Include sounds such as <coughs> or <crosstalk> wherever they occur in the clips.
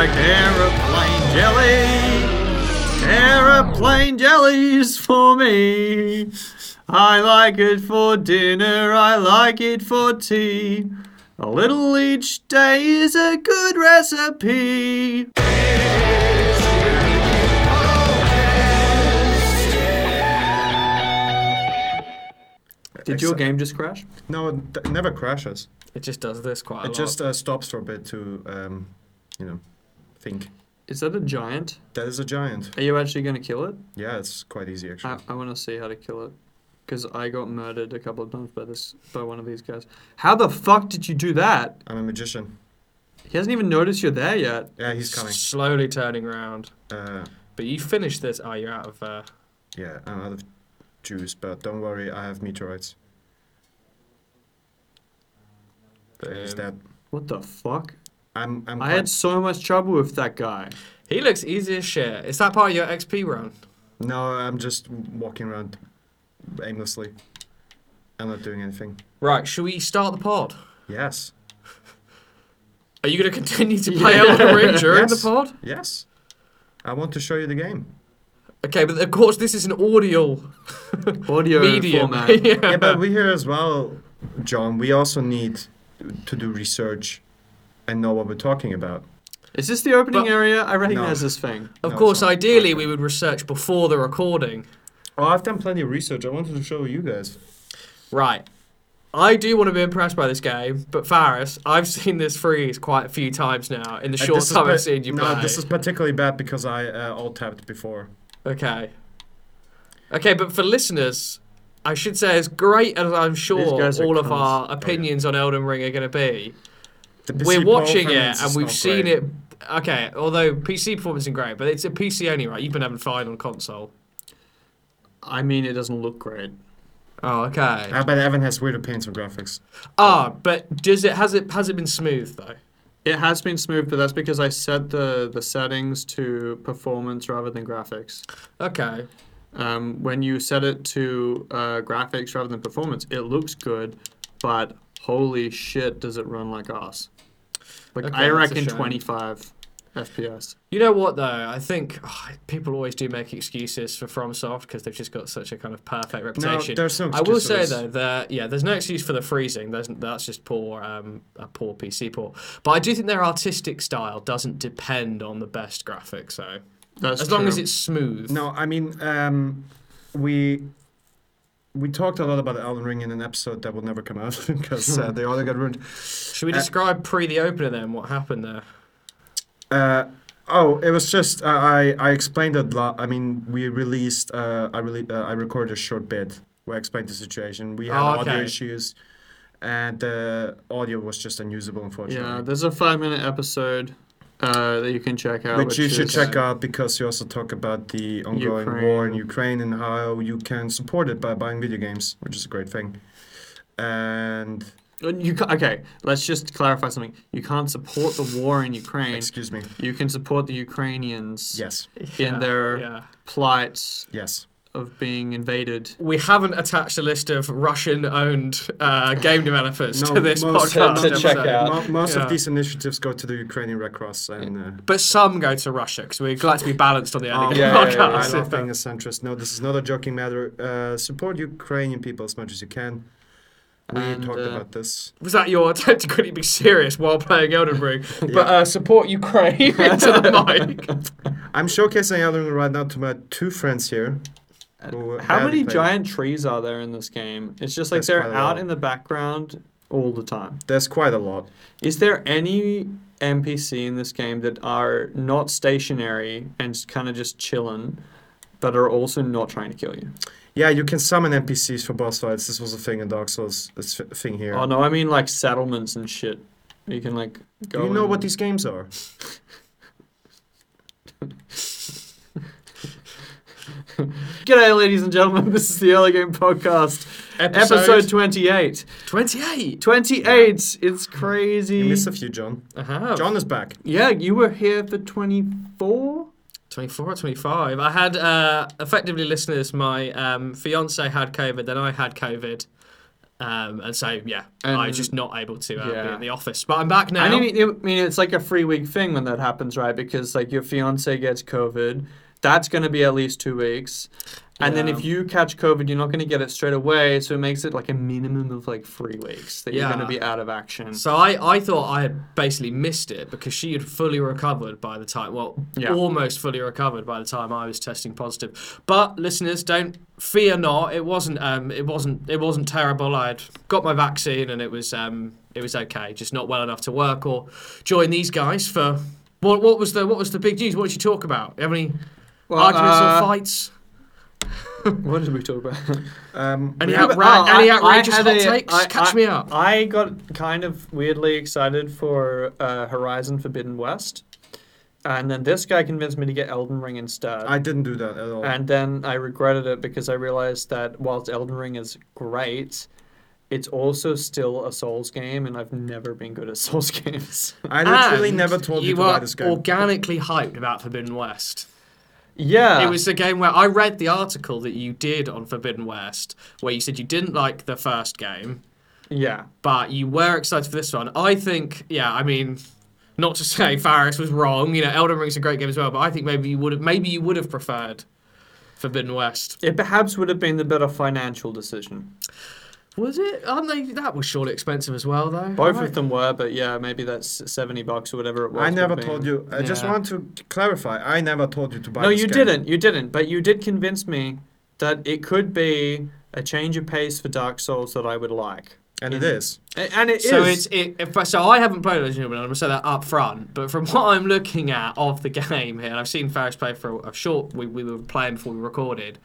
like aeroplane jelly. Aeroplane jellies for me. I like it for dinner, I like it for tea. A little each day is a good recipe. Did your game just crash? No, it d- never crashes. It just does this quite a It lot. just uh, stops for a bit to, um, you know, think. Is that a giant? That is a giant. Are you actually going to kill it? Yeah, it's quite easy actually. I, I want to see how to kill it. Because I got murdered a couple of times by this by one of these guys. How the fuck did you do that? I'm a magician. He hasn't even noticed you're there yet. Yeah, he's coming. Slowly turning around. Uh, But you finished this. Oh, you're out of. Uh, yeah, I'm out of juice, but don't worry, I have meteorites. There, he's dead. What the fuck? I'm. I'm. I had so much trouble with that guy. He looks easy as shit. Is that part of your XP run? No, I'm just walking around aimlessly. I'm not doing anything. Right, should we start the pod? Yes. Are you going <laughs> to continue to play Yeah. Elden Ring during Yes. the pod? Yes. I want to show you the game. Okay, but of course this is an audio <laughs> Audio <laughs> medium. format. yeah. Yeah, but we here as well, Jon. We also need to do research and know what we're talking about. Is this the opening But- area? I recognize No. this thing. of No, course, ideally we would research before the recording. Oh, I've done plenty of research. I wanted to show you guys. Right. I do want to be impressed by this game, but Faris, I've <laughs> seen this freeze quite a few times now in the Uh, short this is time pa- I've seen you no, play. this is particularly bad because I uh, all tapped before. Okay. Okay, but for listeners, I should say, as great as I'm sure all of cunts. our Oh, yeah. opinions on Elden Ring are going to be, The PC we're watching it and we've seen great. it. Okay, although PC performance isn't great, but it's a PC only, right? You've been having fine on console. I mean, it doesn't look great. Oh, okay. Ah, but Evan has weird opinions on graphics. Ah, but does it has it has it been smooth though? It has been smooth, but that's because I set the, the settings to performance rather than graphics. Okay. Um, when you set it to uh, graphics rather than performance, it looks good, but holy shit, does it run like ass. Like Okay, I reckon 25 FPS. You know what though? I think oh, people always do make excuses for FromSoft because they've just got such a kind of perfect reputation. No, there's no I will say though that yeah, there's no excuse for the freezing. There's, that's just poor, um, a poor PC port. But I do think their artistic style doesn't depend on the best graphics. So That's as long as it's smooth. No, I mean, um, we we talked a lot about the Elden Ring in an episode that will never come out <laughs> because uh, they all got ruined. Should we uh, describe pre the opener then? What happened there? Uh, oh, it was just uh, I I explained it. lo- I mean, we released. Uh, I really uh, I recorded a short bit where I explained the situation. We had Oh, audio issues, and the audio was just unusable, unfortunately. Yeah, there's a five minute episode uh, that you can check out. which you should check out because you also talk about the ongoing war in Ukraine. Ukraine and how you can support it by buying video games, which is a great thing. And Uh, You ca- okay? Let's just clarify something. You can't support the war in Ukraine. excuse me. You can support the Ukrainians Yes, in their yeah. plight yes. Of being invaded. We haven't attached a list of Russian-owned uh, game developers No, to this most- podcast. To check episode. out. Mo- most Yeah. of these initiatives go to the Ukrainian Red Cross and. Uh, But some go to Russia because we're glad to be balanced on the Oh, end of yeah, the yeah, yeah, I love being a centrist. No, this is not a joking matter. Uh, support Ukrainian people as much as you can. We and, talked uh, about this. Was that your <laughs> attempt to quickly be serious while playing Elden Ring? <laughs> yeah. But uh, support Ukraine <laughs> into the mic. I'm showcasing Elden Ring right now to my two friends here. Who How many giant trees are there in this game? It's just like There's they're out in the background all the time. There's quite a lot. Is there any NPC in this game that are not stationary and kind of just chilling, but are also not trying to kill you? Yeah, you can summon NPCs for boss fights. This was a thing in Dark Souls. This thing here. Oh no, I mean like settlements and shit. You can like Do go. you know in- what these games are? <laughs> <laughs> G'day, ladies and gentlemen. This is the EarlyGame Podcast, episode, 28. 28. 28. It's crazy. You missed a few, Jon. Uh-huh. Jon is back. yeah, you were here for 24. 24 or 25. I had, uh, effectively, listeners, my um, fiance had COVID, then I had COVID. Um, and so yeah, I was just not able to uh, be in the office. But I'm back now. I mean, I mean, it's like a free week thing when that happens, right? Because like your fiance gets COVID, that's going to be at least two weeks, and then if you catch COVID, you're not going to get it straight away. So it makes it like a minimum of like three weeks that you're going to be out of action. So I, I thought I had basically missed it because she had fully recovered by the time, well, Yeah. almost fully recovered by the time I was testing positive. But listeners, don't fear not. It wasn't um it wasn't it wasn't terrible. I'd got my vaccine and it was um it was okay. Just not well enough to work or join these guys for what what was the what was the big news? What did you talk about? Have any arguments uh, or fights? <laughs> what did we talk about? Um, Any, we- outra- but, oh, any I- I outrageous had hot a- takes? I- Catch I- me up. I got kind of weirdly excited for uh, Horizon Forbidden West, and then this guy convinced me to get Elden Ring instead. I didn't do that at all. And then I regretted it because I realized that whilst Elden Ring is great, it's also still a Souls game, and I've never been good at <laughs> Souls games. I literally And never told you, you to buy were this game. organically hyped about Forbidden West. Yeah, It was a game where I read the article that you did on Forbidden West, where you said you didn't like the first game, Yeah, but you were excited for this one. I think, yeah, I mean, not to say <laughs> Faris was wrong. You know, Elden Ring's a great game as well, but I think maybe you would have, maybe you would have preferred Forbidden West. it perhaps would have been the better financial decision. Was it? Aren't they? That was surely expensive as well, though. Both right? of them were, but yeah, maybe that's seventy bucks or whatever it was. I never told you. I just want to clarify. I never told you to buy. No, this you game. didn't. You didn't. But you did convince me that it could be a change of pace for Dark Souls that I would like. and it is. And it is. So it's it. So I haven't played Legend of Gentlemen, I'm gonna say that up front. But from <laughs> what I'm looking at of the <laughs> game here, and I've seen Faris play for a, a short. We, we were playing before we recorded.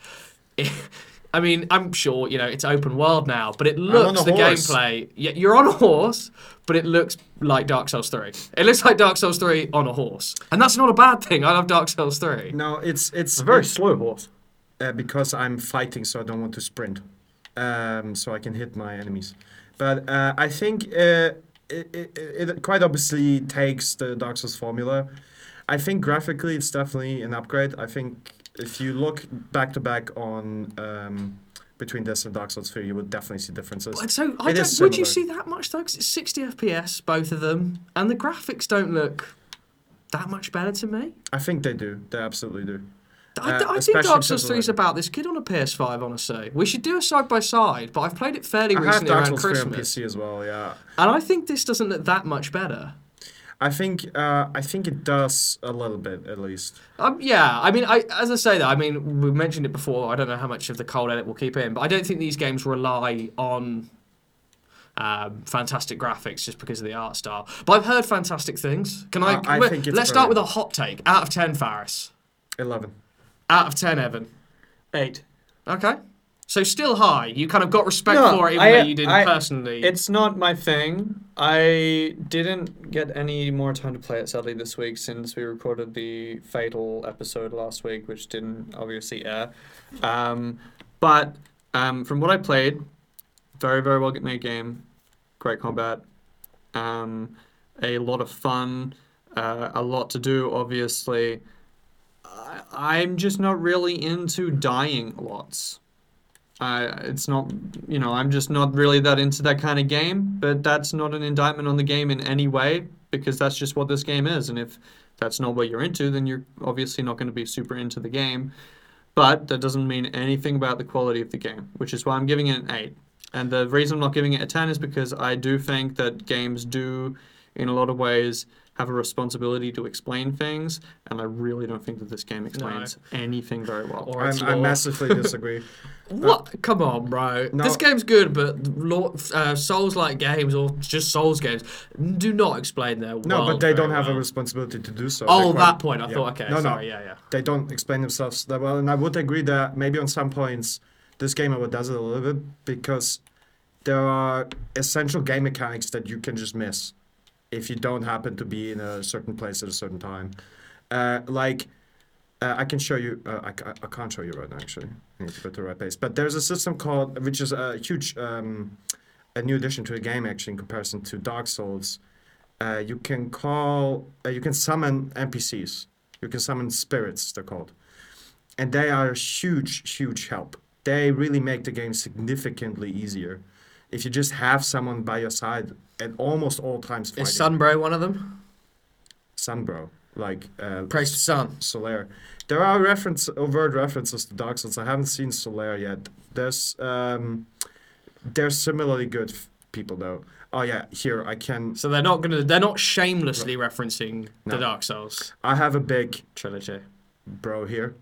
It, <laughs> I mean, I'm sure you know it's open world now, but it looks the horse. gameplay. Yeah, you're on a horse, but it looks like Dark Souls 3. It looks like Dark Souls 3 on a horse, and that's not a bad thing. I love Dark Souls 3. No, it's it's a very it's, slow horse. uh, because I'm fighting, so I don't want to sprint, um, so I can hit my enemies. But uh, I think uh, it, it, it quite obviously takes the Dark Souls formula. I think graphically it's definitely an upgrade. I think if you look back to back on um, between this and Dark Souls 3, you would definitely see differences. But So I don't, would you see that much though? 'Cause it's 60 FPS, both of them, and the graphics don't look that much better to me. I think they do. They absolutely do. I, Uh, I think Dark Souls terms of 3 is about this kid on a PS5, honestly. We should do a side by side, but I've played it fairly I have recently Dark around Souls 3 on Christmas, PC as well. Yeah. and I think this doesn't look that much better. I think uh, I think it does a little bit at least. Um, yeah, I mean, I, as I say that, I mean, we mentioned it before. I don't know how much of the cold edit we'll keep in, but I don't think these games rely on um, fantastic graphics just because of the art style. But I've heard fantastic things. Can I? Uh, I think it's let's start with a hot take. Out of ten, Faris. Eleven. Out of ten, Evan. Eight. Okay. So still high. You kind of got respect No, for it, even I- though you didn't I- personally. It's not my thing. I didn't get any more time to play it sadly this week since we recorded the Fatal episode last week, which didn't obviously air. Um, but um, from what I played, very very well made game, great combat, um, a lot of fun, uh, a lot to do. Obviously, I, I'm just not really into dying lots. I it's not you know I'm just not really that into that kind of game but that's not an indictment on the game in any way because that's just what this game is and if that's not what you're into then you're obviously not going to be super into the game. But that doesn't mean anything about the quality of the game which is why I'm giving it an 8 and the reason I'm not giving it a 10 is because I do think that games do in a lot of ways have a responsibility to explain things and I really don't think that this game explains anything very well Or it's I'm, I lore. massively <laughs> disagree. What? Come on, bro. No. This game's good, but lo- uh, Souls-like games or just Souls games do not explain their world. No, world but they don't very have a well. responsibility to do so. Oh, They're quite- that point. I yeah. thought. Okay, No, no. sorry. Yeah, yeah. They don't explain themselves that well, and I would agree that maybe on some points this game overdoes it a little bit because there are essential game mechanics that you can just miss if you don't happen to be in a certain place at a certain time. Uh, like, uh, I can show you. Uh, I, I can't show you right now. Actually, I the right place. But there's a system called, which is a huge, um, a new addition to the game actually in comparison to Dark Souls. Uh, you can call, uh, you can summon NPCs. You can summon spirits. They're called, and they are a huge, huge help. They really make the game significantly easier if you just have someone by your side at almost all times fighting. Is Sunbro one of them? Sunbro, like uh, Praise the sun. Solaire. There are reference overt references to Dark Souls. I haven't seen Solaire yet. There's um, there's similarly good f- people though. Oh yeah, here I can. So they're not gonna. They're not shamelessly referencing the Dark Souls I have a big trilogy. bro here.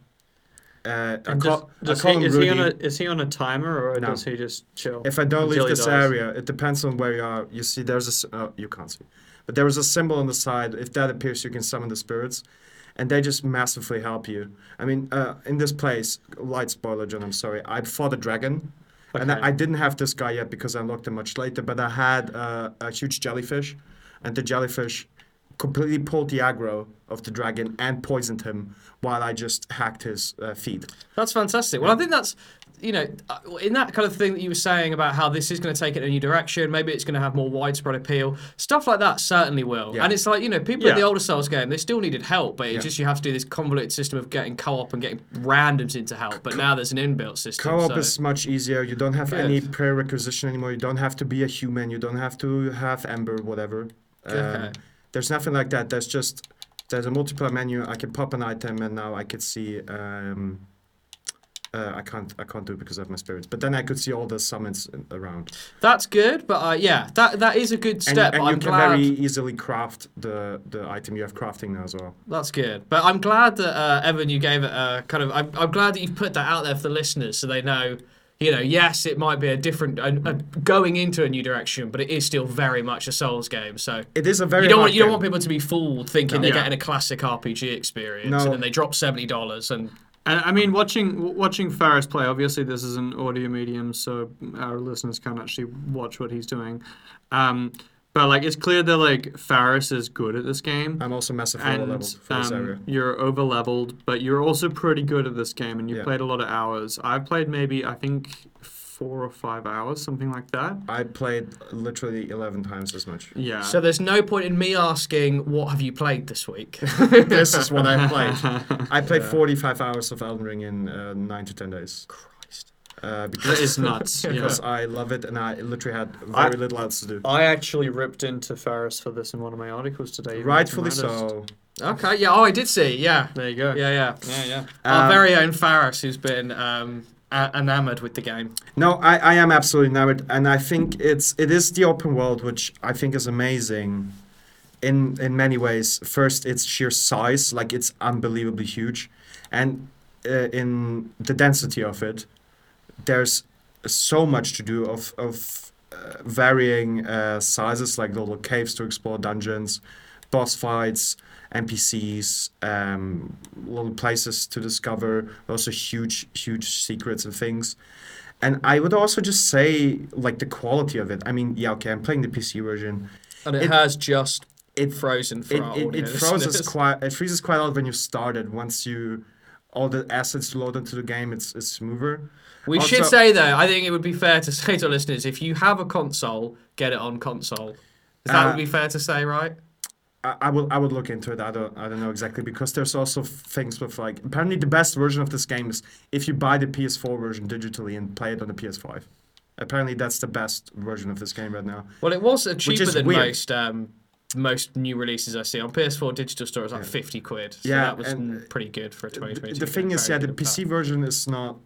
Uh, I does, does I he, is he on a is he on a timer or No. does he just chill? If I don't leave this area, it depends on where you are. You see, there's a. Oh, you can't see, but there is a symbol on the side. If that appears, you can summon the spirits, and they just massively help you. I mean, uh, in this place, light spoiler, Jon. I'm sorry. I fought a dragon, and I, I didn't have this guy yet because I unlocked him much later. But I had uh, a huge jellyfish, and the jellyfish completely pulled the aggro of the dragon and poisoned him while I just hacked his uh, feet. That's fantastic. Well, I think that's you know uh, in that kind of thing that you were saying about how this is going to take it in a new direction. Maybe it's going to have more widespread appeal. Stuff like that certainly will. Yeah. And it's like you know people in the older Souls game they still needed help, but it's Yeah. just you have to do this convoluted system of getting co-op and getting randoms into help. But now there's an inbuilt system. Co-op so- is much easier. You don't have any Good. prerequisition anymore. You don't have to be a human. You don't have to have Ember, whatever. Um, Okay. There's nothing like that. There's just there's a multiplayer menu. I can pop an item, and now I could see. Um, uh, I can't I can't do it because of my spirits. But then I could see all the summons around. That's good, but uh, yeah, that that is a good And, step. and I'm you can glad. very easily craft the the item. You have crafting now as well. That's good, but I'm glad that uh, Evan, you gave it a kind of. I'm, I'm glad that you've put that out there for the listeners, so they know. You know, yes, it might be a different, a, a going into a new direction, but it is still very much a Souls game. So It is a very you don't want you don't want people to be fooled thinking they're Yeah. getting a classic RPG experience, No. and then they drop seventy dollars and And I mean, watching w- watching Faris play. Obviously, this is an audio medium, so our listeners can't actually watch what he's doing. Um, but like, it's clear that like Faris is good at this game, I'm also massively low and level for this area. um, you're over leveled, but you're also pretty good at this game, and you Yeah. played a lot of hours. I've played maybe I think four or five hours, something like that. I played literally 11 times as much. Yeah. so there's no point in me asking what have you played this week. <laughs> this is what <laughs> I played. I played 45 hours of Elden Ring in uh, 9 to 10 days. Christ. Uh, because that is nuts. <laughs> because yeah. I love it and I literally had I- very little else to do. I actually ripped into Faris for this in one of my articles today. even Rightfully if I'm honest. so. Okay, yeah. Oh, I did see. Yeah, There you go. yeah, yeah. Yeah, yeah. Our Um, very own Faris, who's been um, a- enamored with the game. No, I, I am absolutely enamored, and I think it's it is the open world, which I think is amazing, in in many ways. First, its sheer size, like it's unbelievably huge, and uh, in the density of it, there's so much to do of of uh, varying uh, sizes, like little caves to explore, dungeons, boss fights, NPCs, um, little places to discover, also huge, huge secrets and things. And I would also just say, like, the quality of it. I mean, yeah, okay, I'm playing the PC version. And it, It- has just It frozen for it, it, it freezes <laughs> quite it freezes quite a lot when you start it. Once you all the assets load into the game, it's it's smoother. We Also- should say though, I think it would be fair to <laughs> say to our listeners, if you have a console, get it on console. That Uh, would be fair to say, right? I, I will I would look into it. I don't I don't know exactly because there's also things with like apparently the best version of this game is if you buy the PS4 version digitally and play it on the PS5. Apparently that's the best version of this game right now. Well, it was cheaper than weird. most um, most new releases I see on PS4 digital store. is like Yeah. fifty quid. So Yeah, that was pretty good for a The, 2022. the thing is, yeah, the PC version is not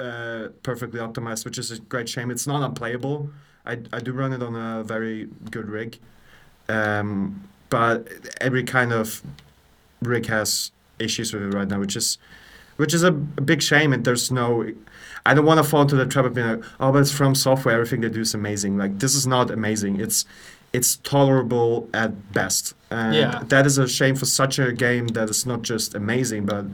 uh, perfectly optimized, which is a great shame. It's not unplayable. I, I do run it on a very good rig, um, but every kind of rig has issues with it right now, which is which is a, a big shame. And there's no, I don't want to fall into the trap of being like, oh, but it's FromSoftware. Everything they do is amazing. Like this is not amazing. It's it's tolerable at best. And Yeah. that is a shame for such a game that is not just amazing, but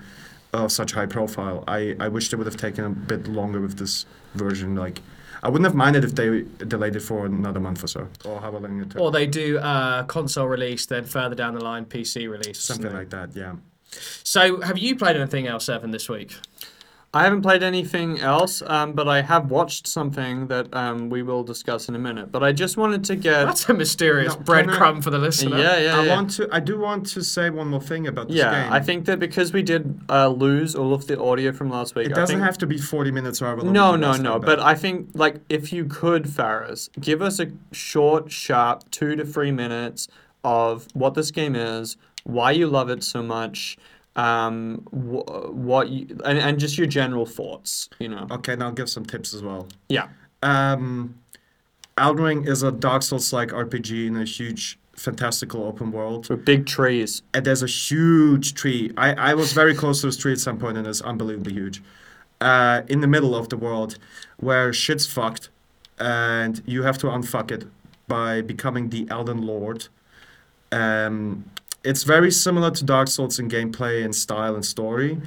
of such high profile. I, I wish they would have taken a bit longer with this version. Like, I wouldn't have minded if they delayed it for another month or so, or however long it took. Or they do uh, console release, then further down the line PC release. Something like that, yeah. So, have you played anything else, Evan, this week? I haven't played anything else, um, but I have watched something that um, we will discuss in a minute. But I just wanted to get. That's a mysterious No, breadcrumb for the listener. yeah, yeah, I yeah. want to. I do want to say one more thing about this yeah, game. I think that because we did uh, lose all of the audio from last week, it doesn't think- have to be 40 minutes or however No, no, no. But I think, like, if you could, Faris, give us a short, sharp two to three minutes of what this game is, why you love it so much, um, wh- what you, and, and just your general thoughts, you know. Okay, and I'll give some tips as well. Yeah. Um, Elden Ring is a Dark Souls-like RPG in a huge, fantastical open world. So big trees. and there's a huge tree. I, I was very close to this tree at some point, and it's unbelievably huge. Uh, in the middle of the world, where shit's fucked, and you have to unfuck it by becoming the Elden Lord. Um, it's very similar to Dark Souls in gameplay and style and story.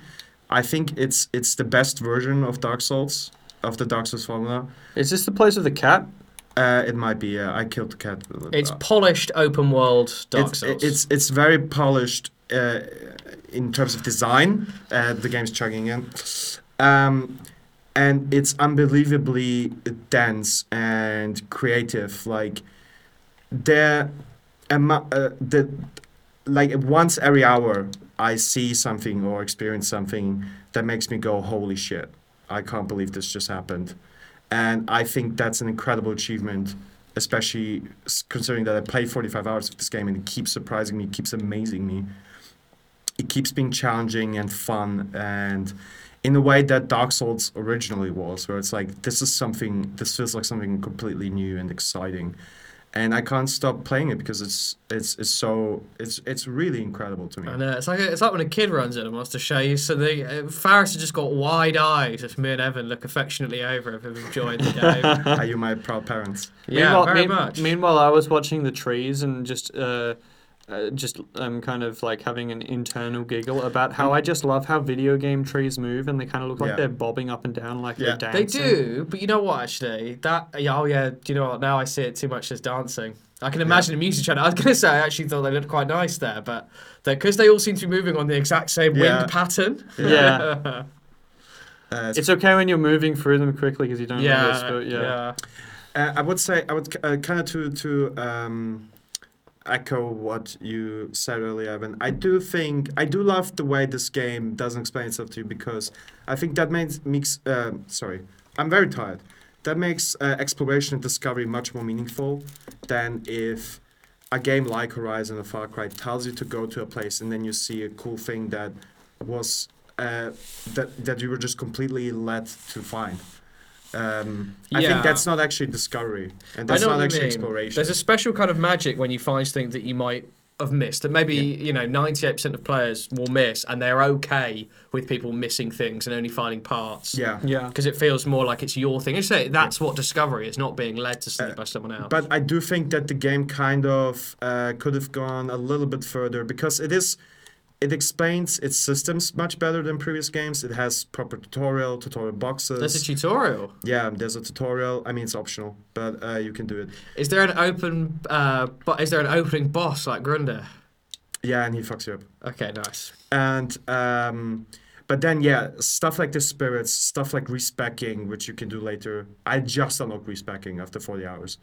I think it's it's the best version of Dark Souls of the Dark Souls formula. Is this the place of the cat? Uh, it might be. Yeah, I killed the cat. It's Uh, polished open world Dark it's, Souls. It's it's very polished uh, in terms of design. Uh, the game's chugging in, um, and it's unbelievably dense and creative. Like there, amo- uh, the like once every hour, I see something or experience something that makes me go, "Holy shit! I can't believe this just happened." And I think that's an incredible achievement, especially considering that I played 45 hours of this game and it keeps surprising me, keeps amazing me. It keeps being challenging and fun and in a way that Dark Souls originally was, where it's like, this is something, this feels like something completely new and exciting. And I can't stop playing it because it's it's it's so it's it's really incredible to me. And uh, it's like it's like when a kid runs in and wants to show you. So the uh, Faris has just got wide eyes as me and Evan look affectionately over if we've enjoyed the game. <laughs> Are you my proud parents? yeah, meanwhile, very mean- much. Meanwhile, I was watching the trees and just, uh, uh, just um, kind of like having an internal giggle about how I just love how video game trees move and they kind of look like Yeah. they're bobbing up and down like Yeah. they're dancing. They do, but you know what? Actually, that yeah, oh yeah. Do you know what? Now I see it too much as dancing. I can imagine a music channel. I was gonna say I actually thought they looked quite nice there, but because they all seem to be moving on the exact same Yeah. wind pattern. Yeah. <laughs> Uh, It's okay when you're moving through them quickly because you don't yeah, notice, but yeah. yeah. Uh, I would say I would uh, kind of to to um, echo what you said earlier, Evan. I do think I do love the way this game doesn't explain itself to you because I think that makes makes uh, sorry, I'm very tired. That makes uh, exploration and discovery much more meaningful than if a game like Horizon or Far Cry tells you to go to a place and then you see a cool thing that was uh, that that you were just completely led to find. Um, I Yeah. think that's not actually discovery, and that's I know not what actually mean. exploration. There's a special kind of magic when you find things that you might have missed that maybe you know 98% of players will miss, and they're okay with people missing things and only finding parts. yeah. Yeah. Because it feels more like it's your thing. I say that's what discovery is, not being led to something by someone else. But I do think that the game kind of uh, could have gone a little bit further because it is, it explains its systems much better than previous games. It has proper tutorial, tutorial boxes. There's a tutorial. yeah, there's a tutorial. I mean, it's optional, but uh, you can do it. Is there an open? Uh, but is there an opening boss like Gundyr? Yeah, and he fucks you up. Okay, nice. and um, but then yeah stuff like the spirits stuff like respecking which you can do later i just unlocked respecking after 40 hours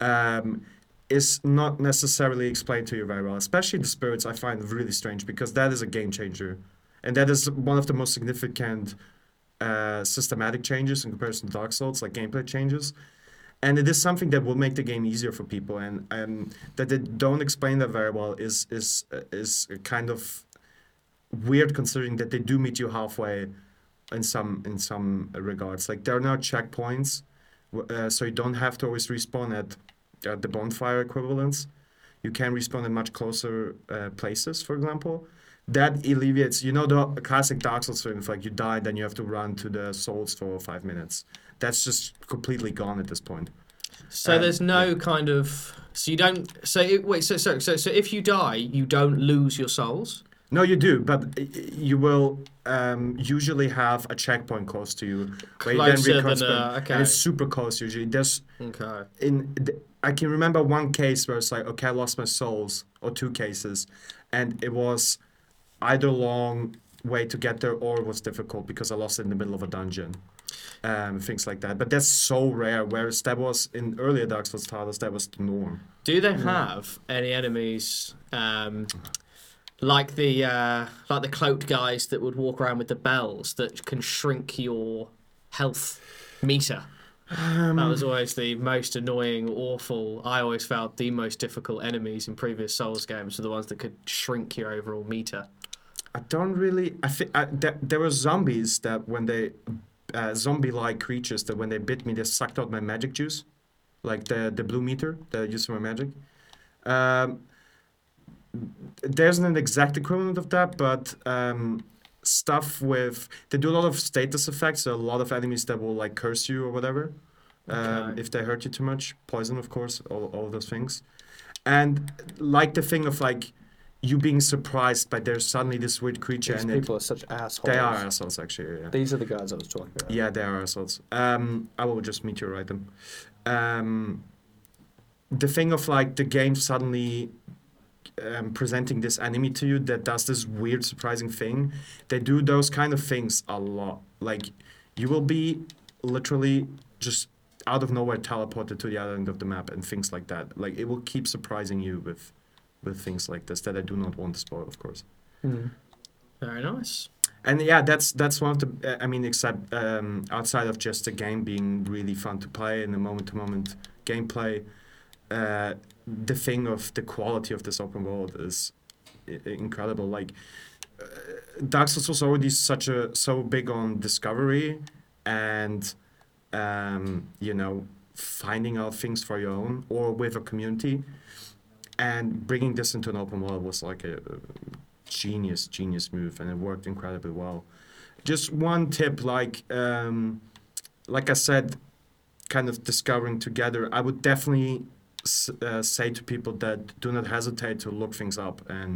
um, is not necessarily explained to you very well especially the spirits i find really strange because that is a game changer. And that is one of the most significant uh, systematic changes in comparison to dark souls like gameplay changes. And it is something that will make the game easier for people. And um, that they don't explain that very well is is uh, is kind of weird considering that they do meet you halfway in some in some regards. Like there are no checkpoints uh, so you don't have to always respawn at uh, the bonfire equivalents you can respawn in much closer uh, places for example that alleviates you know the classic dark souls thing like you die then you have to run to the souls for five minutes that's just completely gone at this point So Um, there's no kind of. So you don't. So it, wait. So so so so if you die, you don't lose your souls. no you do but uh, you will um, usually have a checkpoint close to you where you then Closer than, uh, okay. and it's super close usually there's Okay. in th- I can remember one case where it's like, okay, I lost my souls, or two cases, and it was either a long way to get there or it was difficult because I lost it in the middle of a dungeon. Um, things like that. But that's so rare. Whereas that was in earlier Dark Souls titles, that was the norm. Do they have any enemies um, like the uh, like the cloaked guys that would walk around with the bells that can shrink your health meter? That was always the most annoying, awful. I always felt the most difficult enemies in previous Souls games were the ones that could shrink your overall meter. I don't really. I think there, there were zombies that when they, uh, zombie-like creatures that when they bit me, they sucked out my magic juice, like the the blue meter that I use for my magic. Um, there's an exact equivalent of that, but um, stuff with they do a lot of status effects. So a lot of enemies that will like curse you or whatever, um, if they hurt you too much. Poison, of course, all all of those things, and like the thing of like you being surprised by there's suddenly this weird creature These and it, people are such assholes. they are assholes actually. Yeah. These are the guys I was talking about. Yeah, they are assholes. Um, I will just meteorite them. Um, the thing of like the game suddenly um, presenting this enemy to you that does this weird, surprising thing. They do those kind of things a lot. Like you will be literally just out of nowhere teleported to the other end of the map and things like that. Like it will keep surprising you with with things like this that I do not want to spoil, of course. Mm. Very nice. And yeah, that's that's one of the. I mean, except um, outside of just the game being really fun to play and the moment-to-moment gameplay, the thing of the quality of this open world is incredible. Like uh, Dark Souls was already such a so big on discovery and um, you know finding out things for your own or with a community, and bringing this into an open world was like a, a genius genius move and it worked incredibly well just one tip like um, like i said kind of discovering together i would definitely uh, say to people that do not hesitate to look things up and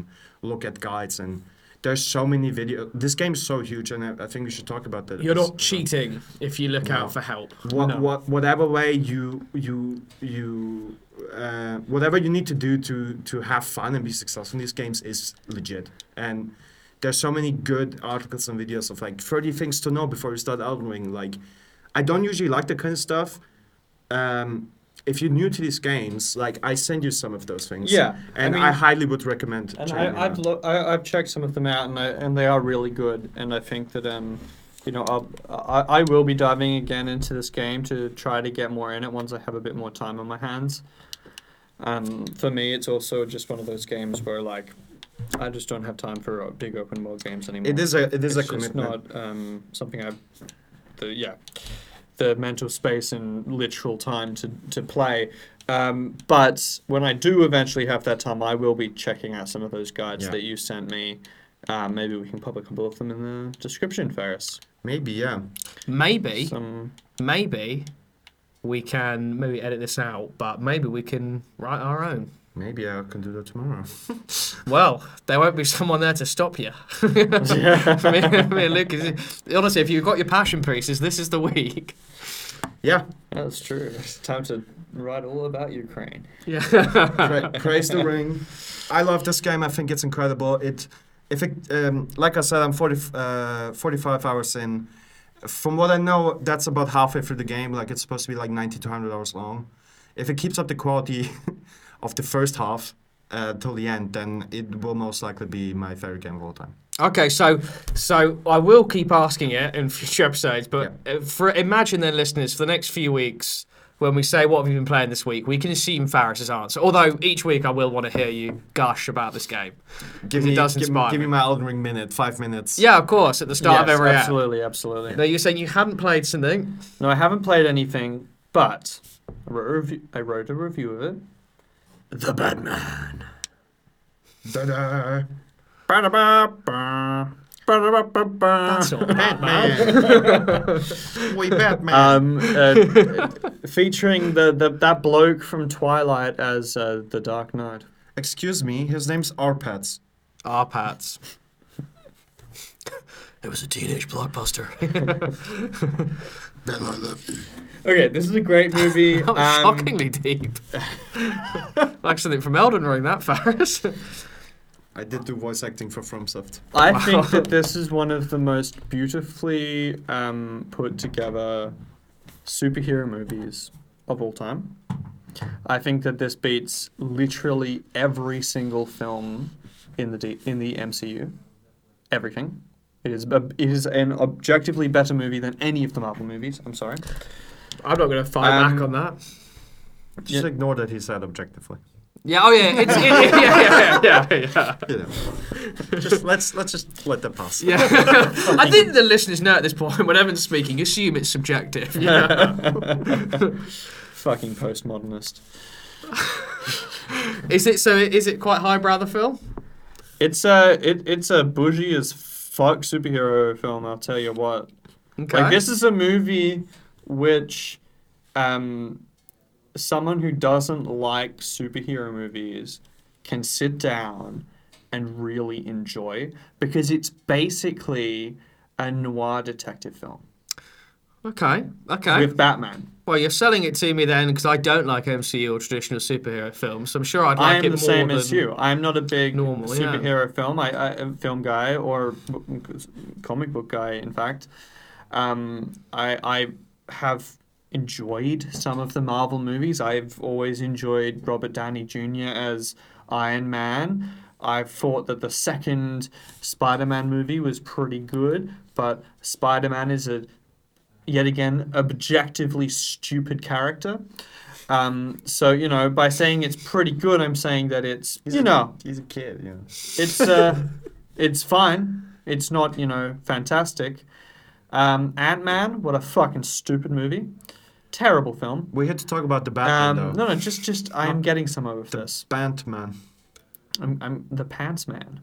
look at guides and there's so many video this game is so huge and i, I think we should talk about that You're not cheating if you look No. out for help. what, No. what whatever way you you you uh, whatever you need to do to to have fun and be successful in these games is legit and there's so many good articles and videos of like 30 things to know before you start Elden Ring like I don't usually like that kind of stuff um, if you're new to these games like I send you some of those things Yeah, and I, mean- highly would recommend And I, I've lo- I, I've checked some of them out, and I, and they are really good. And I think that um, you know, I'll, I I will be diving again into this game to try to get more in it once I have a bit more time on my hands. Um, for me, it's also just one of those games where like I just don't have time for uh, big open world games anymore. it is a it is it's a just commitment not um, something I, the yeah, the mental space and literal time to to play. Um, but when I do eventually have that time, I will be checking out some of those guides Yeah. that you sent me. Uh, maybe we can pop a couple of them in the description, Faris. maybe yeah Maybe, Some maybe we can maybe edit this out, but maybe we can write our own. Maybe I can do that tomorrow <laughs> <laughs> Well, there won't be someone there to stop you. <laughs> I mean, I mean, Luke, is- honestly, if you've got your passion pieces, this is the week. yeah that's true. It's time to write all about Ukraine. Yeah. Pra- praise the ring. I love this game. I think it's incredible. It, if it, um, like I said, I'm 40, uh, 45 hours in. From what I know, that's about halfway through the game. Like it's supposed to be like 90 to 100 hours long. If it keeps up the quality of the first half uh, till the end, then it will most likely be my favorite game of all time. Okay, so so I will keep asking it in <laughs> future episodes, but uh for imagine then, listeners, for the next few weeks, when we say what have you been playing this week, we can assume Faris's answer. Although each week I will want to hear you gush about this game. Give It me, does give, give me me. my Elden Ring minute, five minutes. Yeah, of course, at the start of Yes, every app. absolutely, absolutely. Now you're saying you hadn't played something. No, I haven't played anything, but I wrote a review, I wrote a review of it. The Batman. Da-da. That's all right, man. Batman. <laughs> we Batman. Um, uh, featuring the, the that bloke from Twilight as uh, the Dark Knight. Excuse me, his name's Arpats. Our Pats. It was a teenage blockbuster. <laughs> Ben, I love you. Okay, this is a great movie. <laughs> That was um, shockingly deep. <laughs> like something from Elden Ring, that Faris. I did do voice acting for FromSoft. I think that this is one of the most beautifully um, put together superhero movies of all time. I think that this beats literally every single film in the D- in the MCU. Everything. It is a, it is an objectively better movie than any of the Marvel movies. I'm sorry. I'm not going to fight Um, back on that. Just Yeah. ignore that he said objectively. Yeah. Oh yeah. It's, it, yeah, yeah. <laughs> Yeah. Yeah. You know. just let's let's just let that pass. Yeah. <laughs> I think the listeners know at this point when Evan's speaking, assume it's subjective. you know? <laughs> Fucking postmodernist. is it so? Is it quite highbrow the film? It's a it, it's a bougie as fuck superhero film. I'll tell you what. Okay. Like this is a movie which um someone who doesn't like superhero movies can sit down and really enjoy because it's basically a noir detective film Okay. Okay. with Batman. Well, you're selling it to me then because I don't like MCU or traditional superhero films. So I'm sure I'd like it. I am the same as you. I'm not a big normal, yeah. superhero film I, I film guy or comic book guy. In fact, um, I I have enjoyed some of the Marvel movies. I've always enjoyed Robert Downey Jr. as Iron Man. I thought that the second Spider-Man movie was pretty good, but Spider-Man is a yet again objectively stupid character. Um, so you know, by saying it's pretty good, I'm saying that it's He's you a- know he's a kid. Yeah. it's uh, it's fine. It's not you know fantastic. Um, Ant Man, what a fucking stupid movie, terrible film. We had to talk about the Batman Um, though. no, no, just just I am getting some of this. Batman. I'm, I'm the Pants Man,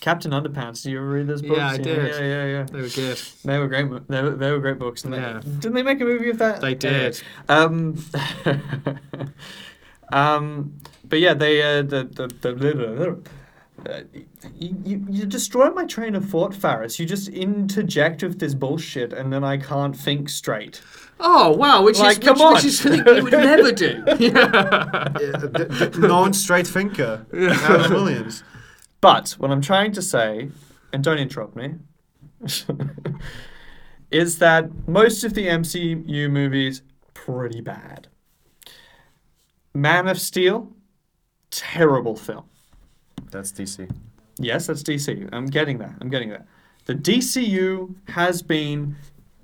Captain Underpants. Did you ever read those books? Yeah, I did. Yeah, yeah, yeah. They were good. They were great. They were, they were great books. And Yeah. they, didn't they make a movie of that? They did. Um, <laughs> um, but yeah, they uh, the the the. Uh, you, you, you destroy my train of thought, Faris. You just interject with this bullshit, and then I can't think straight. Oh wow, which Like, is come which, on. which is something you would never do. <laughs> <laughs> Yeah. Yeah, the, the known straight thinker, Alan Williams. But what I'm trying to say, and don't interrupt me, <laughs> is that most of the MCU movies pretty bad. Man of Steel, terrible film. That's DC. Yes, that's DC. I'm getting that. I'm getting that. The DCU has been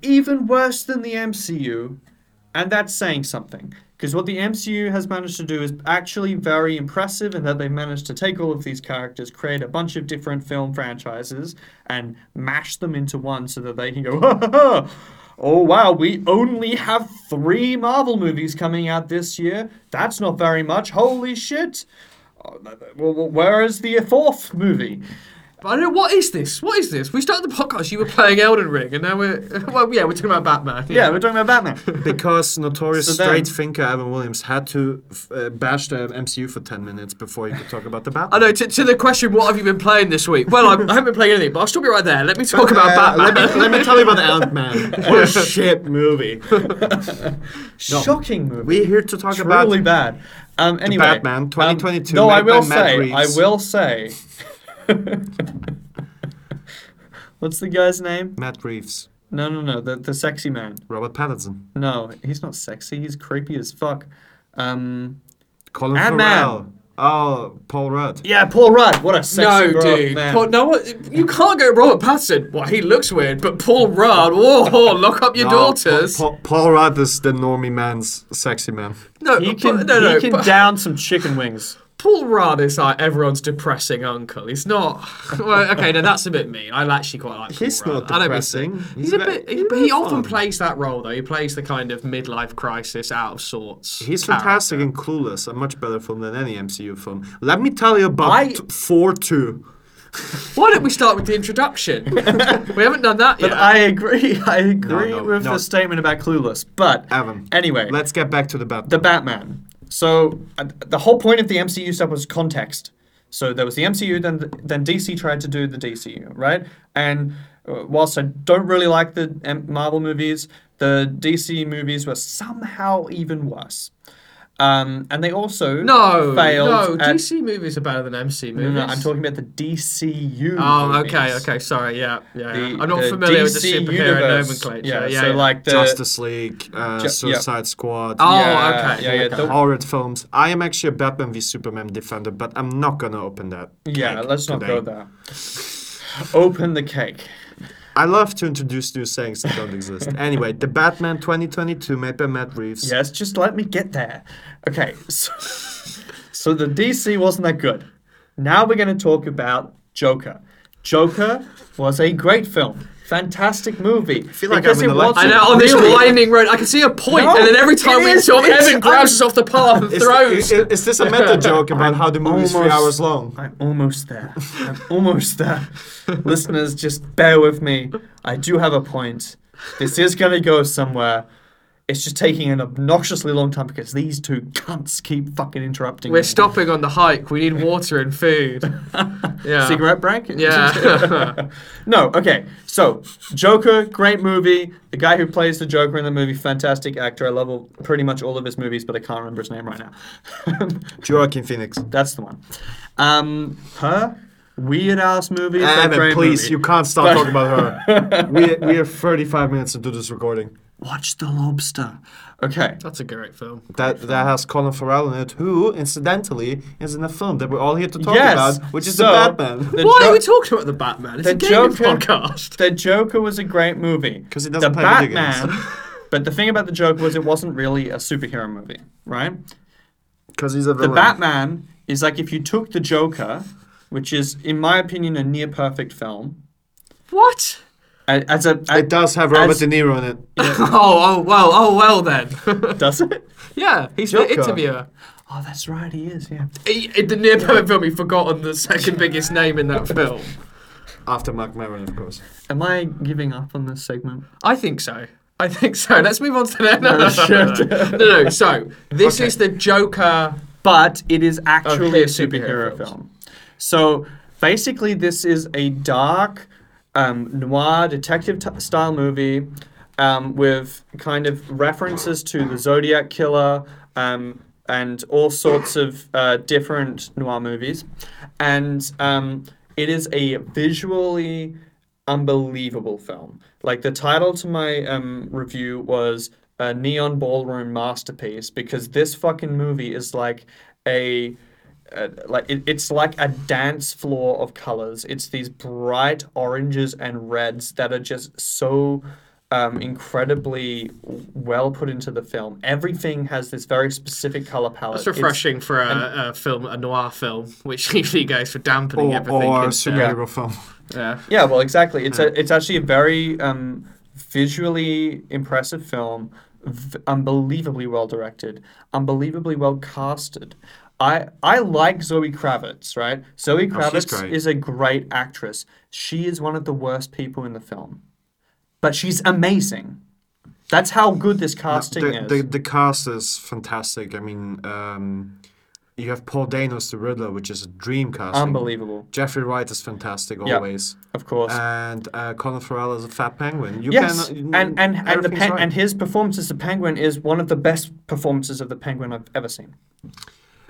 even worse than the MCU, and that's saying something. Because what the MCU has managed to do is actually very impressive in that they've managed to take all of these characters, create a bunch of different film franchises, and mash them into one so that they can go! <laughs> Oh wow, we only have three Marvel movies coming out this year. That's not very much. Holy shit! Uh, well, well, where is the fourth movie? But I don't know what is this? What is this? We started the podcast. You were playing Elden Ring, and now we're <laughs> well, yeah, we're talking about Batman. Yeah, we're talking about Batman. <laughs> Because notorious So then- straight thinker Evan Williams had to f- uh, bash the MCU for 10 minutes before he could talk about the Batman. I know. To, to the question, what have you been playing this week? Well, I, I haven't been playing anything, but I'll stop you right there. Let me talk about Uh, Batman. Let me, let me tell you about Ant-Man. <laughs> What a shit movie. Shocking movie. We're here to talk about Truly bad. Um, anyway, Batman, um, 2022, no, I will by Matt say, I will say. <laughs> What's the guy's name? Matt Reeves, No, no, no. The the sexy man. Robert Pattinson, No, he's not sexy. He's creepy as fuck. Um, Colin Ant-Man. Farrell. Oh, Paul Rudd. yeah, Paul Rudd. What a sexy no, bro- dude. man. Paul, no, you can't go Robert Pattinson. Well, he looks weird, but Paul Rudd. Whoa, <laughs> lock up your No, daughters. Pa- Pa- Paul Rudd is the normie man's sexy man. no, he but- can no, no. he can but down some chicken wings. Paul Rudd is like everyone's depressing uncle. He's not. <laughs> Well, okay, no, that's a bit mean. I actually quite like. He's Paul not Rudd. I don't depressing. He's, He's a ve- bit, he's but he often fun. plays that role though. He plays the kind of midlife crisis, out of sorts. He's character. fantastic in Clueless, a much better film than any MCU film. Let me tell you about I- 4 2. Why don't we start with the introduction? <laughs> we haven't done that But yet. I agree. <laughs> I agree no, with no. the statement about Clueless. But Evan, anyway, let's get back to the Batman. the Batman. So uh, the whole point of the MCU stuff was context. So there was the MCU, then then DC tried to do the DCU, right? And uh, whilst I don't really like the Marvel movies, the DC movies were somehow even worse. Um, and they also No, failed. no. at- DC movies are better than MC movies. no, I'm talking about the DCU. Oh, movies. okay, okay. Sorry, yeah, yeah. The- I'm not the familiar with the superhero universe. nomenclature. Yeah, Yeah, so yeah. like the Justice League, uh, Ju- yeah. Suicide Squad, Oh, yeah, okay. yeah, yeah, okay. the- horror films. I am actually a Batman v Superman defender, but I'm not gonna open that. yeah. Let's not today. go there. Open the cake. I love to introduce new sayings that don't exist. Anyway, the Batman 2022 made by Matt Reeves. Yes, just let me get there. Okay, so, so the DC wasn't that good. Now we're going to talk about Joker. Joker was a great film, fantastic movie. I feel like I'm in the lecture. I know on this really- winding road, I can see a point, No, and then every time it we is- sort it's Evan grabs us off the path and Is, throws. is, is this a meta <laughs> joke about how the movie's three Almost. hours long? I'm almost there. I'm almost there. Listeners, just bear with me. I do have a point. This is going to go somewhere. It's just taking an obnoxiously long time because these two cunts keep fucking interrupting We're me. stopping on the hike. We need <laughs> water and food. <laughs> Yeah. Cigarette break? Yeah. <laughs> no, okay. So, Joker, great movie. The guy who plays the Joker in the movie, fantastic actor. I love all, pretty much all of his movies, but I can't remember his name right now. Joaquin Phoenix. That's the one. Um, her weird ass movie. but Evan, please, movie. you can't stop But- talking about her. we, we are 35 minutes into this recording. Watch the Lobster. Okay. That's a great film. That that has Colin Farrell in it, who, incidentally, is in a film that we're all here to talk Yes, about, which is so- the Batman. The Why Jo- are we talking about the Batman? It's the a gaming Joker- podcast. The Joker was a great movie. 'Cause he doesn't the play video games. Batman. <laughs> but the thing about the Joker was it wasn't really a superhero movie, right? Because he's a The villain. Batman is like if you took the Joker, which is, in my opinion, a near perfect film, What? A- as It does have Robert as- De Niro in it. <laughs> Oh, oh, well, oh, well then. <laughs> does it? yeah, he's Joker. the interviewer. Oh, that's right, he is. Yeah. He, in the near perfect film, he forgotten the second biggest name in that film. After Mark Maron, of course. Am I giving up on this segment? I think so. I think so. Let's move on to the no, no, no, <laughs> no, no, no. So this Okay. is the Joker. but it is actually a superhero superhero film. So basically, this is a dark um, noir detective t- style movie um, with kind of references to the Zodiac Killer um, and all sorts of uh, different noir movies. And um, it is a visually unbelievable film. Like the title to my um, review was a neon ballroom masterpiece because this fucking movie is like a uh, like it, it's like a dance floor of colors. It's these bright oranges and reds that are just so um, incredibly well put into the film. Everything has this very specific color palette. That's It's- refreshing for a, a film, a noir film, which <laughs> usually goes for dampening Or, everything. or a into- superhero film. yeah. Yeah, well, exactly. It's a, it's actually a very um, visually impressive film, v- unbelievably well directed, unbelievably well casted. I I like Zoe Kravitz, right? Zoe Oh, Kravitz great. is a great actress. She is one of the worst people in the film, but she's amazing. That's how good this casting the, is. the, the cast is fantastic. I mean, um, you have Paul Dano as the Riddler, which is a dream casting. Unbelievable, Jeffrey Wright is fantastic always, of course. and uh, Colin Farrell is a fat penguin. You yes, can, and and and the pen, right. and his performance as the penguin is one of the best performances of the penguin I've ever seen.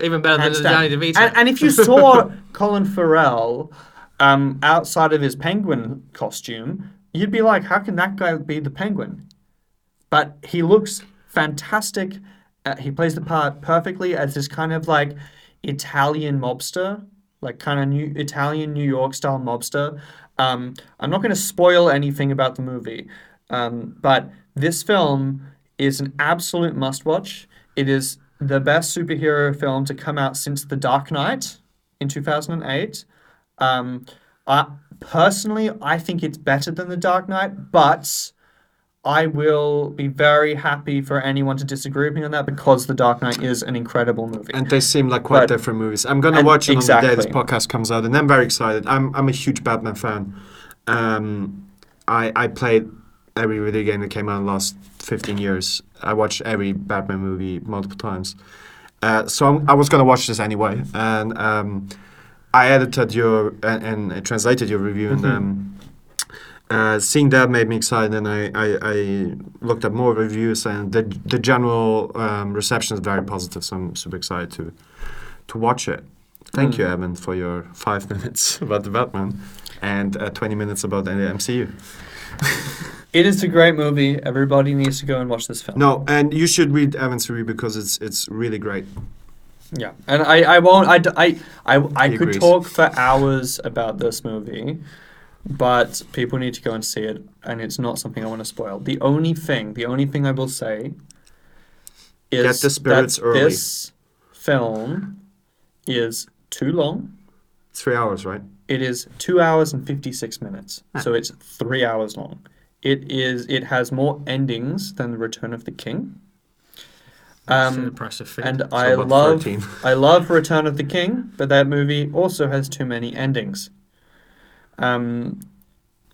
Even better than Hands the down. Danny DeVito. And, and if you saw <laughs> Colin Farrell um, outside of his penguin costume, you'd be like, how can that guy be the penguin? But he looks fantastic. Uh, he plays the part perfectly as this kind of like Italian mobster, like kind of new Italian New York style mobster. Um, I'm not going to spoil anything about the movie, um, but this film is an absolute must watch. It is the best superhero film to come out since The Dark Knight in 2008. Um, I, personally, I think it's better than The Dark Knight, but I will be very happy for anyone to disagree with me on that because The Dark Knight is an incredible movie. And they seem like quite But- different movies. I'm gonna watch it on the day this podcast comes out, and I'm very excited. I'm I'm a huge Batman fan. Um, I I played every video game that came out in the last 15 years. I watched every Batman movie multiple times. Uh, so I'm, I was gonna watch this anyway, and um, I edited your and, and translated your review, and um, uh, seeing that made me excited, and I, I, I looked at more reviews, and the the general um, reception is very positive. So I'm super excited to to watch it. Thank Mm. you, Evan, for your five <laughs> minutes about the Batman and uh, 20 minutes about the MCU. <laughs> It is a great movie. Everybody needs to go and watch this film. No, and you should read Evan's review because it's it's really great. Yeah, and I, I won't. I, I, I, He could agrees. talk for hours about this movie, but people need to go and see it, and it's not something I want to spoil. The only thing, the only thing I will say is Get the spirits that early. this film is too long. Three hours, right? It is two hours and fifty six minutes, Ah. so it's three hours long. It is. It has more endings than the Return of the King. That's an Um, impressive feat. and I love 13. <laughs> I love Return of the King, but that movie also has too many endings. Um,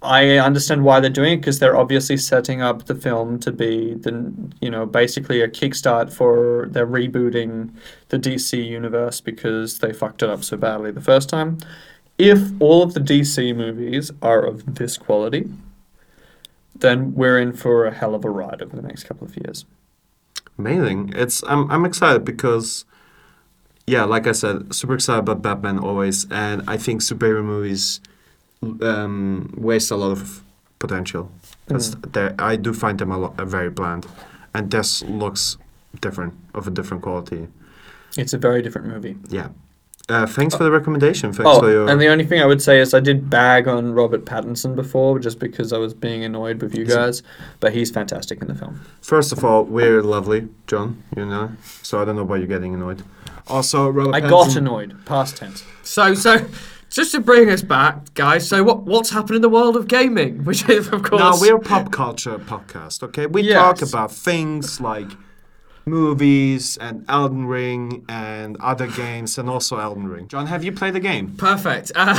I understand why they're doing it because they're obviously setting up the film to be the you know basically a kickstart for they're rebooting the DC universe because they fucked it up so badly the first time. If all of the DC movies are of this quality, then we're in for a hell of a ride over the next couple of years. Amazing. It's I'm I'm excited because yeah, like I said, super excited about Batman always, and I think superhero movies um, waste a lot of potential. That's they I do find them a lot uh, very bland, and this looks different of a different quality. It's a very different movie. Yeah. Uh, thanks for the recommendation. Thanks Oh, for your. and the only thing I would say is I did bag on Robert Pattinson before just because I was being annoyed with you guys, but he's fantastic in the film. First of all, we're lovely, Jon. You know, so I don't know why you're getting annoyed. Also, Robert I got annoyed. Past tense. So, so just to bring us back, guys. So, what what's happened in the world of gaming? <laughs> Which is, of course, No, we're a pop culture podcast, okay? We Yes. talk about things like movies and Elden Ring and other games and also Elden Ring. Jon, have you played the game? perfect. Uh,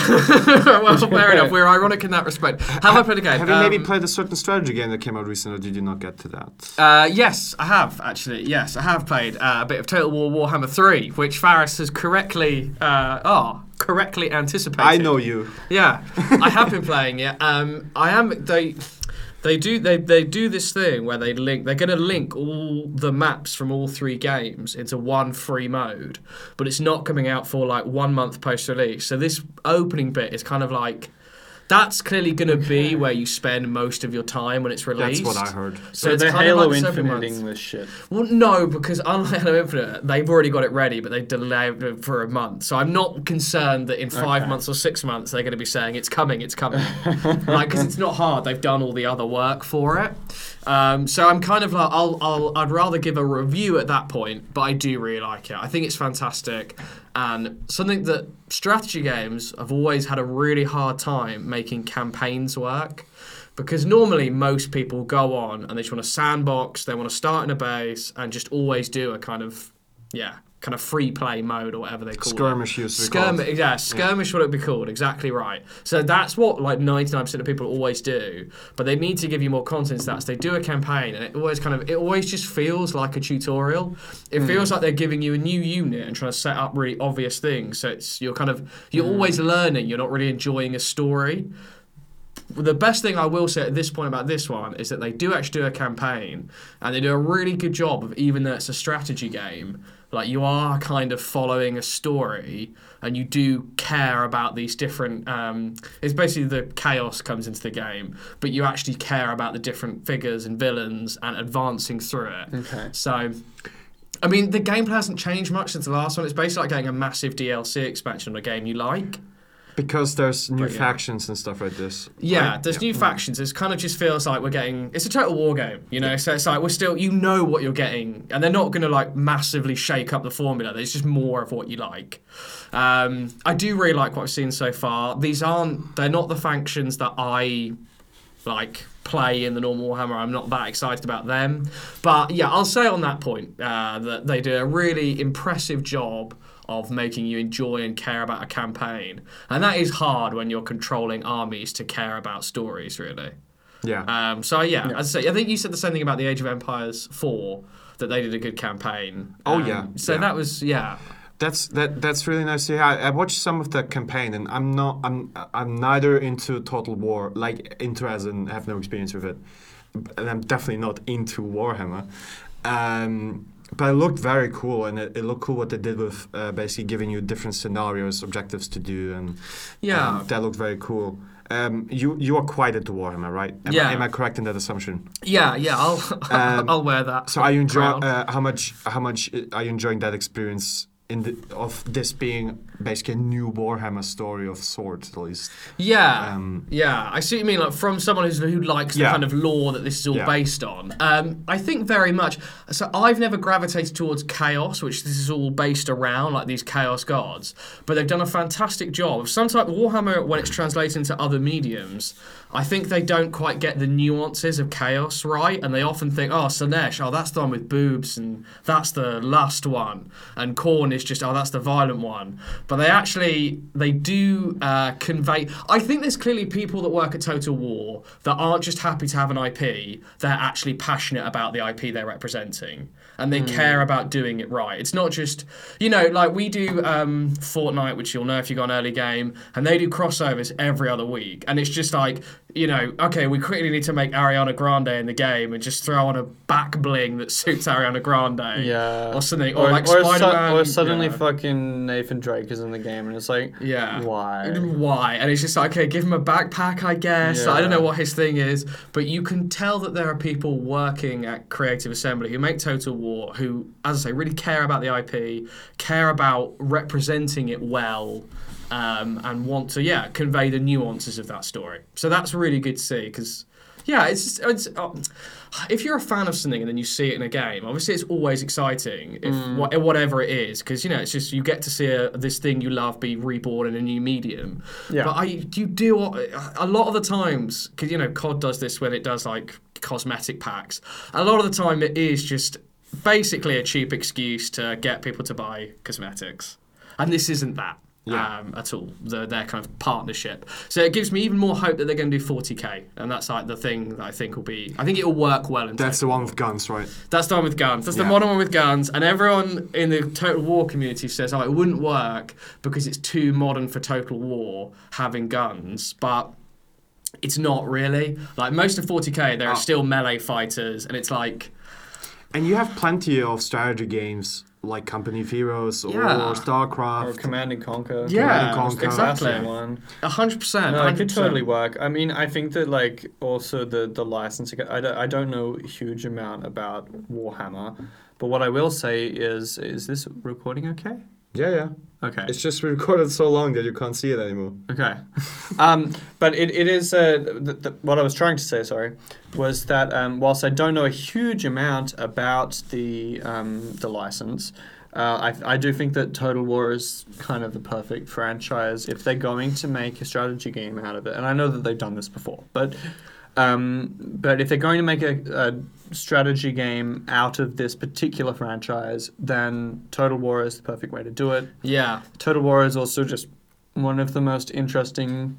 <laughs> well, fair enough. We're ironic in that respect. Have I played a game? Have you maybe Um, played a certain strategy game that came out recently, or did you not get to that? Uh, yes, I have actually. Yes, I have played uh, a bit of Total War Warhammer 3, which Faris has correctly, uh, oh, correctly anticipated. I know you. Yeah, I have been playing it. Um, I am they. They do they, they do this thing where they link they're going to link all the maps from all three games into one free mode, but it's not coming out for like one month post release. So this opening bit is kind of like that's clearly going to be where you spend most of your time when it's released. That's what I heard. So, So, it's they're kind of Halo like Infinite months. English shit. Well, no, because unlike Halo Infinite, they've already got it ready, but they delayed it for a month. So I'm not concerned that in five Okay. months or six months they're going to be saying it's coming, it's coming, <laughs> like because it's not hard. They've done all the other work for it. Um, so I'm kind of like I'll, I'll I'd rather give a review at that point, but I do really like it. I think it's fantastic and something that strategy games have always had a really hard time making campaigns work because normally most people go on and they just want to sandbox, they want to start in a base and just always do a kind of yeah, kind of free play mode or whatever they call it. Skirmish used called. Skirmish, yeah, skirmish would it be called? Exactly right. So that's what like ninety nine percent of people always do. But they need to give you more content. So they do a campaign, and it always kind of it always just feels like a tutorial. It hmm. feels like they're giving you a new unit and trying to set up really obvious things. So it's you're kind of you're hmm. always learning. You're not really enjoying a story. The best thing I will say at this point about this one is that they do actually do a campaign, and they do a really good job of even though it's a strategy game, like you are kind of following a story, and you do care about these different. Um, it's basically the chaos comes into the game, but you actually care about the different figures and villains and advancing through it. Okay. So. I mean, the gameplay hasn't changed much since the last one. It's basically like getting a massive DLC expansion on a game you like. Because there's new But yeah. factions and stuff like this. Yeah, right? there's new factions. It kind of just feels like we're getting. It's a total war game, you know. So it's like we're still, you know, what you're getting, and they're not going to like massively shake up the formula. There's just more of what you like. Um, I do really like what I've seen so far. These aren't. They're not the factions that I like play in the normal Warhammer. I'm not that excited about them. But yeah, I'll say on that point uh, that they do a really impressive job of making you enjoy and care about a campaign. And that is hard when you're controlling armies to care about stories, really. Yeah. Um, so yeah, as I say, I think you said the same thing about the Age of Empires 4 that they did a good campaign. Oh, Um, yeah, So yeah. that was yeah. That's that. That's really nice to hear. I, I watched some of the campaign, and I'm not. I'm. I'm neither into Total War, like into as in have no experience with it, and I'm definitely not into Warhammer. Um, but it looked very cool, and it, it looked cool what they did with uh, basically giving you different scenarios, objectives to do, and Yeah. um, that looked very cool. Um, you you are quite into Warhammer, right? Am, Yeah. I, am I correct in that assumption? Yeah, yeah, I'll <laughs> Um, I'll wear that. So are you enjoy uh, how much how much uh, are you enjoying that experience in the of this being basically a new Warhammer story of sorts at least? Yeah, Um, yeah. I see what you mean. Like from someone who's, who likes the kind of lore that this is all Yeah. based on. Um, I think very much. So I've never gravitated towards chaos, which this is all based around, like these chaos gods. But they've done a fantastic job. of Some type of Warhammer, when it's translated into other mediums, I think they don't quite get the nuances of chaos right, and they often think, oh, Slaanesh, oh, that's the one with boobs, and that's the last one, and Khorne is just, oh, that's the violent one. But they actually, they do uh, convey. I think there's clearly people that work at Total War that aren't just happy to have an IP; they're actually passionate about the IP they're representing, and they care about doing it right. It's not just, you know, like we do um, Fortnite, which you'll know if you got an early game, and they do crossovers every other week, and it's just like you know, okay, we quickly need to make Ariana Grande in the game and just throw on a back bling that suits Ariana Grande. Yeah. Or something. Or, like or, Spider su- Man. or suddenly fucking Nathan Drake is in the game, and it's like, Yeah. why? Why? And it's just like, okay, give him a backpack, I guess. I don't know what his thing is, but you can tell that there are people working at Creative Assembly who make Total War who, as I say, really care about the IP, care about representing it well, um, and want to, yeah, convey the nuances of that story. So that's really good to see because. Yeah, it's, just, it's uh, if you're a fan of something and then you see it in a game, obviously it's always exciting if wha- whatever it is because you know it's just you get to see a, this thing you love be reborn in a new medium. Yeah. But I you do a lot of the times because you know COD does this when it does like cosmetic packs. A lot of the time it is just basically a cheap excuse to get people to buy cosmetics, and this isn't that. Yeah. Um, at all, the, their kind of partnership. So it gives me even more hope that they're going to do 40k, and that's like the thing that I think will be. I think it will work well. In That's the one with guns, right? that's the one with guns. That's the modern one with guns. And everyone in the Total War community says, oh, it wouldn't work because it's too modern for Total War having guns. But it's not really. Like most of 40k, there are Oh. still melee fighters, and it's like. And you have plenty of strategy games like Company of Heroes or Yeah. Or StarCraft. Command and Conquer. Yeah, and Conquer. exactly. One. A hundred percent. No, it could totally work. I mean, I think that like also the the licensing. I don't, I don't know a huge amount about Warhammer, but what I will say is is this recording okay? Yeah, yeah. Okay. It's just <laughs> recorded so long that you can't see it anymore. Okay. <laughs> um, but it, it is, uh, th- th- what I was trying to say, sorry, was that um, whilst I don't know a huge amount about the, um, the license, uh, I, I do think that Total War is kind of the perfect franchise if they're going to make a strategy game out of it. And I know that they've done this before, but um, but if they're going to make a, a strategy game out of this particular franchise, then Total War is the perfect way to do it. Yeah. Total War is also just one of the most interesting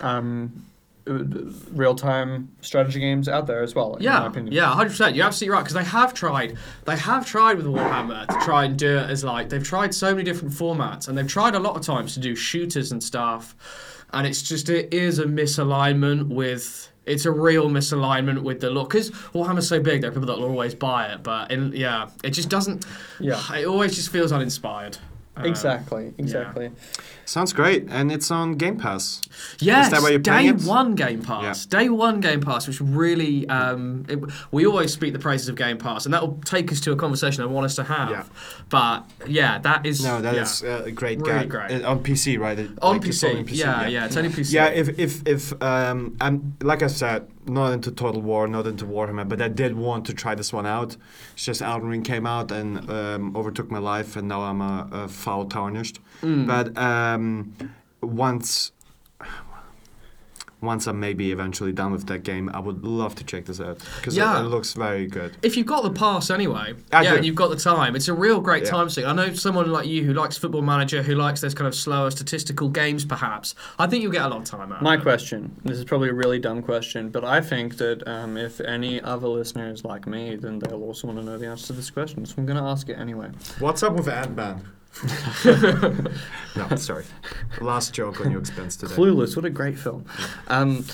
um, real time strategy games out there as well. in my Yeah, opinion. yeah, hundred percent. You're absolutely right because they have tried. They have tried with Warhammer to try and do it as like they've tried so many different formats and they've tried a lot of times to do shooters and stuff, and it's just it is a misalignment with. It's a real misalignment with the look because Warhammer's so big. There are people that will always buy it, but in, yeah, it just doesn't. Yeah. it always just feels uninspired. Um, Exactly, exactly. Sounds great, and it's on Game Pass. Yes, that why you're day one Game Pass. Yeah. Day one Game Pass, which really, um, it, we always speak the praises of Game Pass, and that will take us to a conversation I want us to have. Yeah. But yeah, that is No, that yeah. is uh, a great Really game. great. Uh, on PC, right? It- on like, it's PC. only Yeah, yeah, it's only PC. Yeah, if if if um, I'm like I said, not into Total War, not into Warhammer, but I did want to try this one out. It's just Elden Ring came out and um, overtook my life, and now I'm a, a foul tarnished. Mm. But um, once. Once I'm maybe eventually done with that game, I would love to check this out because Yeah. it, it looks very good. If you've got the pass anyway, I yeah, do. and you've got the time, it's a real great Yeah. time sink. I know someone like you who likes Football Manager, who likes those kind of slower statistical games, perhaps. I think you'll get a lot of time out. My of it. question this is probably a really dumb question, but I think that um, if any other listeners like me, then they'll also want to know the answer to this question. So I'm going to ask it anyway. What's up with Ant Man? <laughs> No, sorry. Last joke on your expense today. Clueless, what a great film. Um,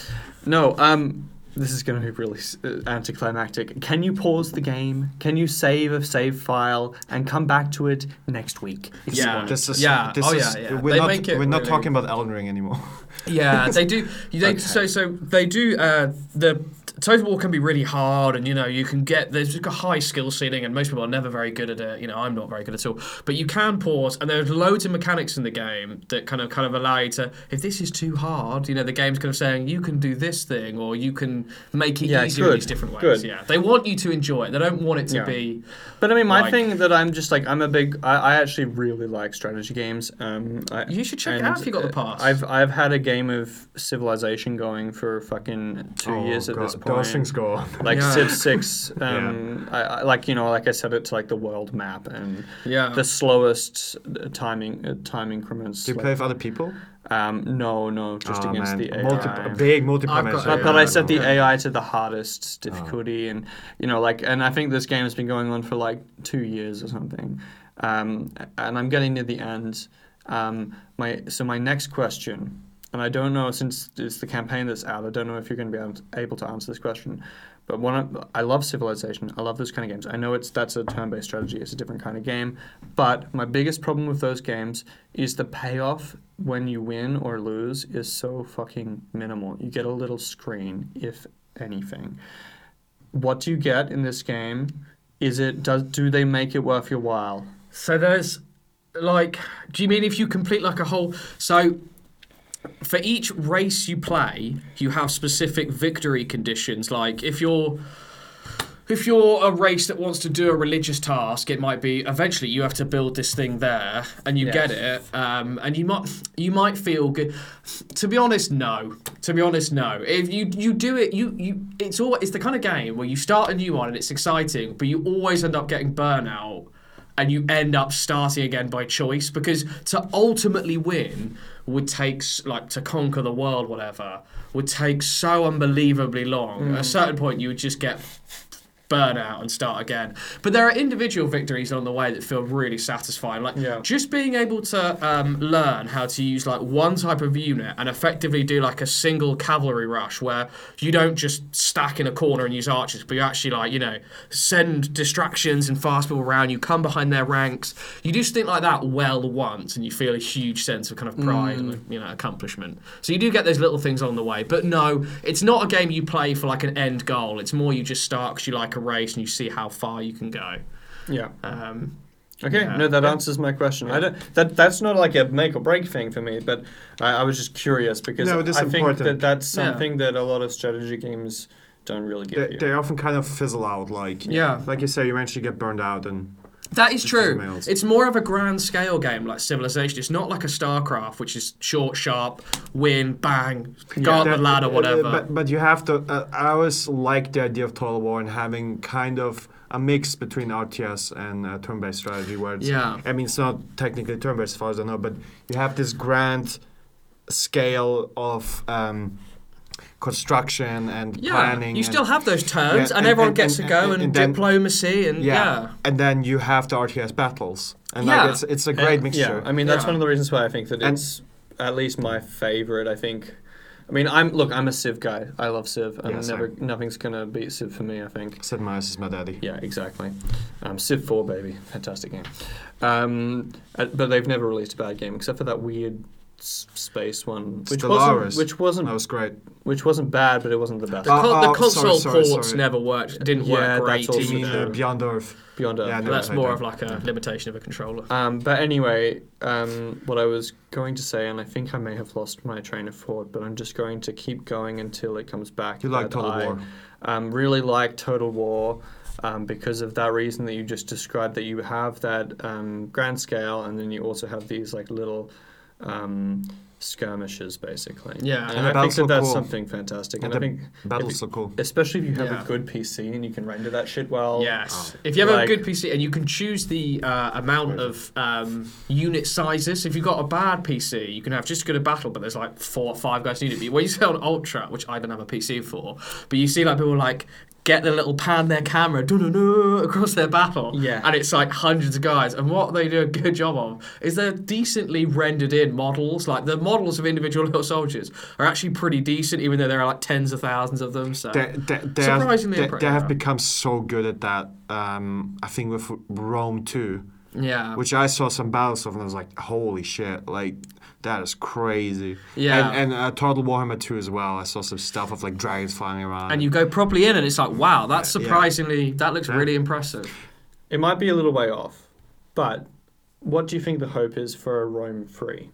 no, um, this is going to be really uh, anticlimactic. Can you pause the game? Can you save a save file and come back to it next week? Yeah. want? This is, Yeah. This Oh, is, yeah, yeah. We're They not, make it we're not really- talking about Elden Ring anymore. Yeah, they do. They <laughs> Okay. so so they do. Uh, the Total War can be really hard, and you know you can get there's a high skill ceiling, and most people are never very good at it. You know, I'm not very good at all. But you can pause, and there's loads of mechanics in the game that kind of kind of allow you to. If this is too hard, you know, the game's kind of saying you can do this thing, or you can make it Yeah, easier in these different ways. good. Yeah, they want you to enjoy it. They don't want it to Yeah. be. But I mean, my Like- thing that I'm just like I'm a big. I, I actually really like strategy games. Um, I, You should check it out if you got the pass. I've I've had a game of Civilization going for fucking two Oh, years at God, this point. Those things go like <laughs> Yeah. Civ Six, <laughs> um, I, I, like you know, like I said, it's like the world map and yeah. the slowest uh, timing uh, time increments. Do you like- play with other people? um, no, no, just Oh, against man. the AI. Multi- a big multiplayer. Got- But, but I set the know. AI to the hardest difficulty, and you know, like, and I think this game has been going on for like two years or something, um, and I'm getting near the end. Um, my so my next question, and I don't know since it's the campaign that's out, I don't know if you're going to be able to, answer this question. But one, I love Civilization. I love those kind of games. I know it's that's a turn-based strategy. It's a different kind of game. But my biggest problem with those games is the payoff when you win or lose is so fucking minimal. You get a little screen, if anything. What do you get in this game? Is it does do they make it worth your while? So there's like, do you mean if you complete like a whole? So for each race you play, you have specific victory conditions. Like if you're if you're a race that wants to do a religious task, it might be eventually you have to build this thing there, and you Yes. get it, um, and you might you might feel good. To be honest, no. To be honest, no. If you you do it, you you it's all it's the kind of game where you start a new one and it's exciting, but you always end up getting burnout, and you end up starting again by choice because to ultimately win would take like to conquer the world, whatever, would take so unbelievably long. At a mm. certain point, you would just get burn out and start again. But there are individual victories on the way that feel really satisfying. Like Yeah. just being able to um, learn how to use like one type of unit and effectively do like a single cavalry rush where you don't just stack in a corner and use archers, but you actually like, you know, send distractions and fast people around, you come behind their ranks. You do something like that well once and you feel a huge sense of kind of pride and you know accomplishment. So you do get those little things on the way. But no, it's not a game you play for like an end goal. It's more you just start because you like a race and you see how far you can go. Yeah. Um, Okay, Yeah. no, that Yeah. answers my question. I don't, that that's not like a make or break thing for me, but I, I was just curious because No, it is I think important. that that's Yeah. something that a lot of strategy games don't really give They, they often kind of fizzle out. Like Yeah. like you say, you eventually get burned out, and That is true. males. It's more of a grand scale game like Civilization. It's not like a StarCraft, which is short, sharp, win, bang, go up the ladder, uh, whatever. But, but you have to. Uh, I always like the idea of Total War and having kind of a mix between RTS and uh, turn-based strategy, where it's, Yeah. I mean, it's not technically turn-based as far as I know, but you have this grand scale of um, construction and yeah, planning. you and- still have those turns, Yeah, and, and- everyone and- gets and- to go and- and, and then- diplomacy, and yeah. yeah. and then you have the RTS battles, and Yeah. like it's it's a great Uh, mixture. Yeah, I mean that's Yeah. one of the reasons why I think that And- it's at least my favorite. I think. I mean, I'm look. I'm a Civ guy. I love Civ, and Yeah, same. never nothing's gonna beat Civ for me. I think. Sid Meier's is my daddy. Yeah, exactly. Um, Civ 4, baby. Fantastic game. Um, uh, but they've never released a bad game except for that weird s- space one, which Stellaris. wasn't, which wasn't, That was great. which wasn't bad, but it wasn't the best. The, con- the oh, console sorry, sorry, ports sorry. never worked. Didn't Yeah, work great. that's also You either. mean true. Beyond Earth? Beyond Earth. Yeah, no, that's I more don't. of like a limitation of a controller. Um, but anyway, um, what I was going to say, and I think I may have lost my train of thought, but I'm just going to keep going until it comes back. You like that Total I, War? Um, really like Total War. Um, because of that reason that you just described, that you have that um, grand scale, and then you also have these like little um, skirmishes, basically. Yeah. and, And I think that that's cool. something fantastic. And, And I think, Battles if so cool. especially if you have Yeah. a good PC and you can render that shit well. Yes. If you have Like- a good PC and you can choose the uh, amount of um, unit sizes, if you've got a bad PC, you can have just good a battle, but there's like four or five guys needed. But when you say on Ultra, which I don't have a PC for, but you see like people like get the little pan their camera across their battle. Yeah. And it's like hundreds of guys. And what they do a good job of is they're decently rendered in models. Like the models of individual little soldiers are actually pretty decent, even though there are like tens of thousands of them. So They, they, they, Surprisingly they, impressive. they have become so good at that. Um, I think with Rome too, yeah. which I saw some battles of, and I was like, "Holy shit!" Like that is crazy. Yeah. And, and uh, Total Warhammer 2 as well. I saw some stuff of like dragons flying around. and you go properly in, and it's like, wow, that's Yeah. surprisingly that looks Yeah. really impressive. It might be a little way off, but what do you think the hope is for a Rome 3?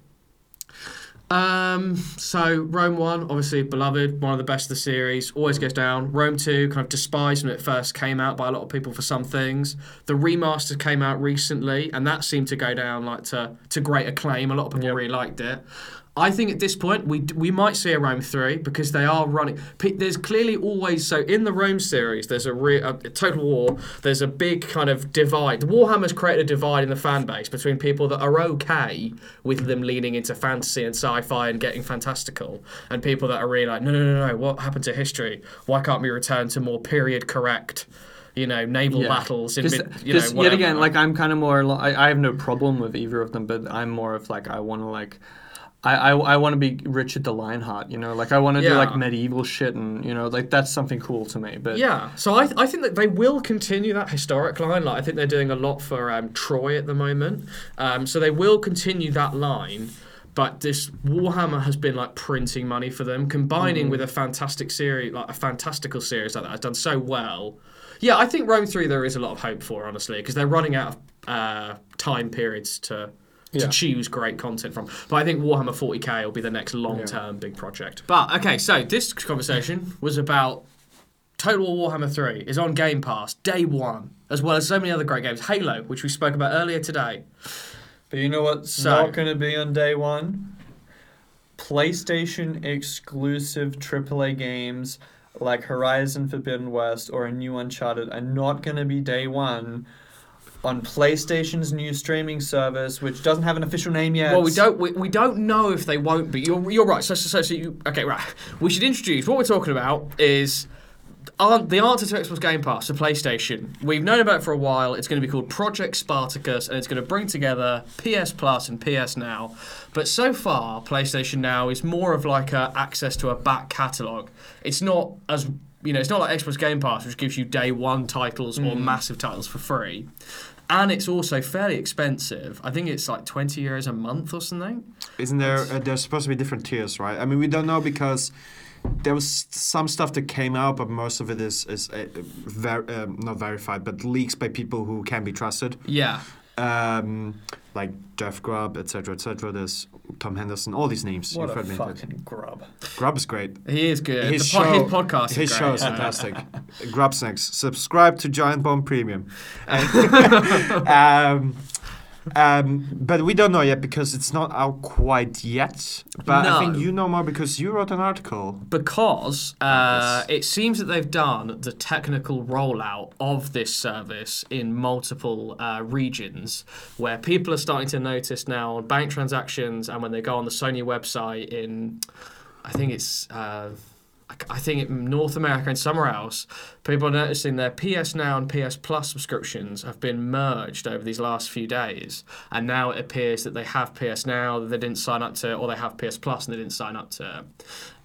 Um, so Rome one, obviously beloved, one of the best of the series, always goes down. Rome two, kind of despised when it first came out by a lot of people for some things. The remaster came out recently, and that seemed to go down like to to great acclaim. A lot of people Yep. really liked it. I think at this point we we might see a Rome three because they are running. There's clearly always so in the Rome series. There's a, re, a Total War. There's a big kind of divide. The Warhammer's created a divide in the fan base between people that are okay with them leaning into fantasy and sci-fi and getting fantastical, and people that are really like, no, no, no, no. What happened to history? Why can't we return to more period correct? You know, naval battles in mid, you know, yet again, like I'm kind of more. I, I have no problem with either of them, but I'm more of like I want to like. I, I, I want to be Richard the Lionheart, you know, like I want to do like medieval shit, and you know, like that's something cool to me. But Yeah, so I, I think that they will continue that historic line. Like I think they're doing a lot for um, Troy at the moment, um, so they will continue that line. But this Warhammer has been like printing money for them, combining with a fantastic series, like a fantastical series like that has done so well. Yeah, I think Rome three there is a lot of hope for, honestly, because they're running out of uh, time periods to. To Yeah. choose great content from, but I think Warhammer 40k will be the next long-term big project. But okay, so this conversation was about Total War Warhammer 3 is on Game Pass day one, as well as so many other great games. Halo, which we spoke about earlier today. But you know what's So- not going to be on day one? PlayStation exclusive AAA games like Horizon Forbidden West or a new Uncharted are not going to be day one on PlayStation's new streaming service, which doesn't have an official name yet. Well, we don't we, we don't know if they won't be. You're, you're right. So, so, so, so you okay? Right. We should introduce what we're talking about is. an- the answer to Xbox Game Pass for PlayStation, we've known about it for a while. It's going to be called Project Spartacus, and it's going to bring together PS Plus and PS Now. But so far, PlayStation Now is more of like a access to a back catalogue. It's not as you know, it's not like Xbox Game Pass, which gives you day one titles or massive titles for free. And it's also fairly expensive. I think it's like 20 euros a month or something. Isn't there? Uh, there's supposed to be different tiers, right? I mean, we don't know because there was some stuff that came out, but most of it is is uh, ver- um, not verified, but leaks by people who can be trusted, Yeah. Um, like Jeff Grubb, etc., etc. There's Tom Henderson, all these names. What You've a me. fucking grub. Grubb is great. He is good. His, po- show, his podcast his is show is yeah. fantastic. Grubsnax. Subscribe to Giant Bomb Premium. <laughs> <laughs> Um, um, but we don't know yet because it's not out quite yet. But I think you know more because you wrote an article. Because uh, Yes. it seems that they've done the technical rollout of this service in multiple uh, regions where people are starting to notice now on bank transactions and when they go on the Sony website in, I think it's. Uh, I think in North America and somewhere else, people are noticing their PS Now and PS Plus subscriptions have been merged over these last few days, and now it appears that they have PS Now that they didn't sign up to, or they have PS Plus and they didn't sign up to.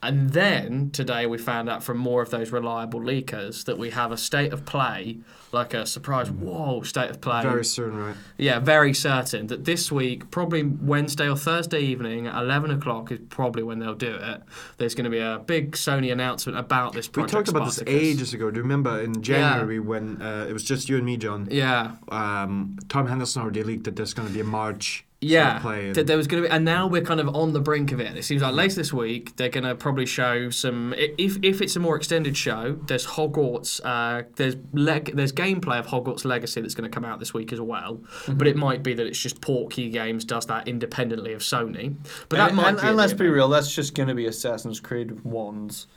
And then today we found out from more of those reliable leakers that we have a state of play, like a surprise, whoa, state of play. Very soon, right? Yeah, very certain that this week, probably Wednesday or Thursday evening at 11 o'clock is probably when they'll do it. There's going to be a big Sony announcement about this We talked about Spartacus. this ages ago. Do you remember in January when uh, it was just you and me, Jon? Yeah, Um, Tom Henderson already leaked that there's going to be a March sort of yeah. and- That there was going to be, and now we're kind of on the brink of it. It seems like later this week they're going to probably show some. If if it's a more extended show, there's Hogwarts. Uh, there's leg, there's gameplay of Hogwarts Legacy that's going to come out this week as well. Mm-hmm. But it might be that it's just Portkey Games does that independently of Sony. But that and, might and, be. and let's be real, that's just going to be Assassin's Creed with wands.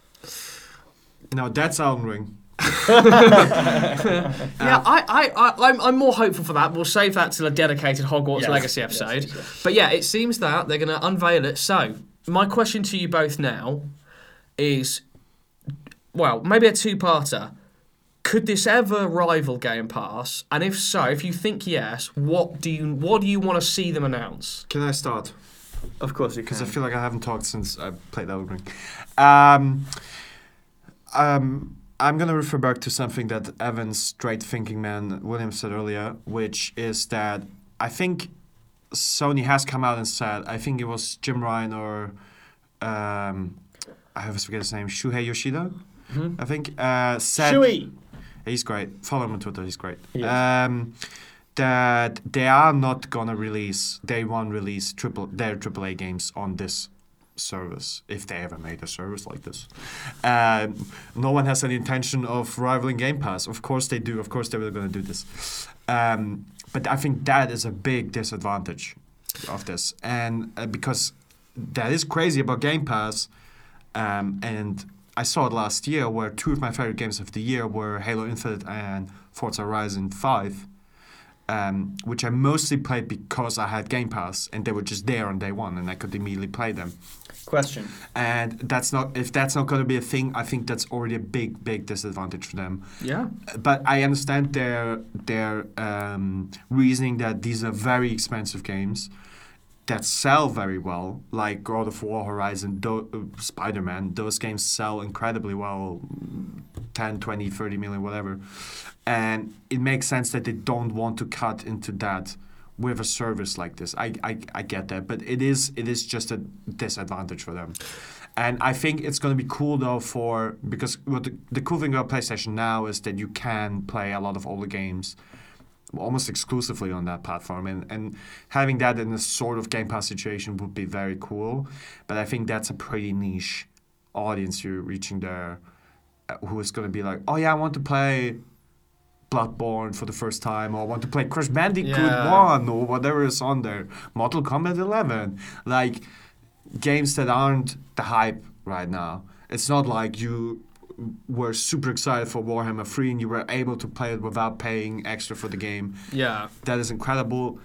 no, that's Elden Ring. <laughs> Yeah, I, I, I, I'm, I'm more hopeful for that. We'll save that till a dedicated Hogwarts Yes, Legacy episode. yes, yes. But yeah, it seems that they're going to unveil it. So, my question to you both now is well, maybe a two parter. could this ever rival Game Pass? And if so, if you think yes, what do you what do you want to see them announce? Can I start? Of course you Because. I feel like I haven't talked since I played Elden Ring. Um, um, I'm going to refer back to something that Evan's straight thinking man Williams said earlier, which is that I think Sony has come out and said, I think it was Jim Ryan or um, I always forget his name, Shuhei Yoshida, I think, uh, said. Shui. He's great. Follow him on Twitter. He's great. He. Um, that they are not gonna release day one release triple their AAA games on this service if they ever made a service like this. Um, no one has any intention of rivaling Game Pass. Of course they do. Of course they were gonna do this. Um, but I think that is a big disadvantage of this, and uh, because that is crazy about Game Pass, um, and I saw it last year where two of my favorite games of the year were Halo Infinite and Forza Horizon 5, um, which I mostly played because I had Game Pass and they were just there on day one and I could immediately play them. Question. And that's not if that's not going to be a thing, I think that's already a big, big disadvantage for them. Yeah. But I understand their their um, reasoning that these are very expensive games that sell very well, like God of War, Horizon, Do- uh, Spider-Man. Those games sell incredibly well, 10, 20, 30 million, whatever. And it makes sense that they don't want to cut into that with a service like this. I, I, I get that, but it is it is just a disadvantage for them. And I think it's going to be cool though for because what the, the cool thing about PlayStation now is that you can play a lot of older games almost exclusively on that platform and, and having that in a sort of game pass situation would be very cool but i think that's a pretty niche audience you're reaching there uh, who is going to be like oh yeah i want to play bloodborne for the first time or want to play crash bandicoot Yeah. 1 or whatever is on there mortal kombat 11 like games that aren't the hype right now it's not like you were super excited for Warhammer 3 and you were able to play it without paying extra for the game. Yeah. That is incredible.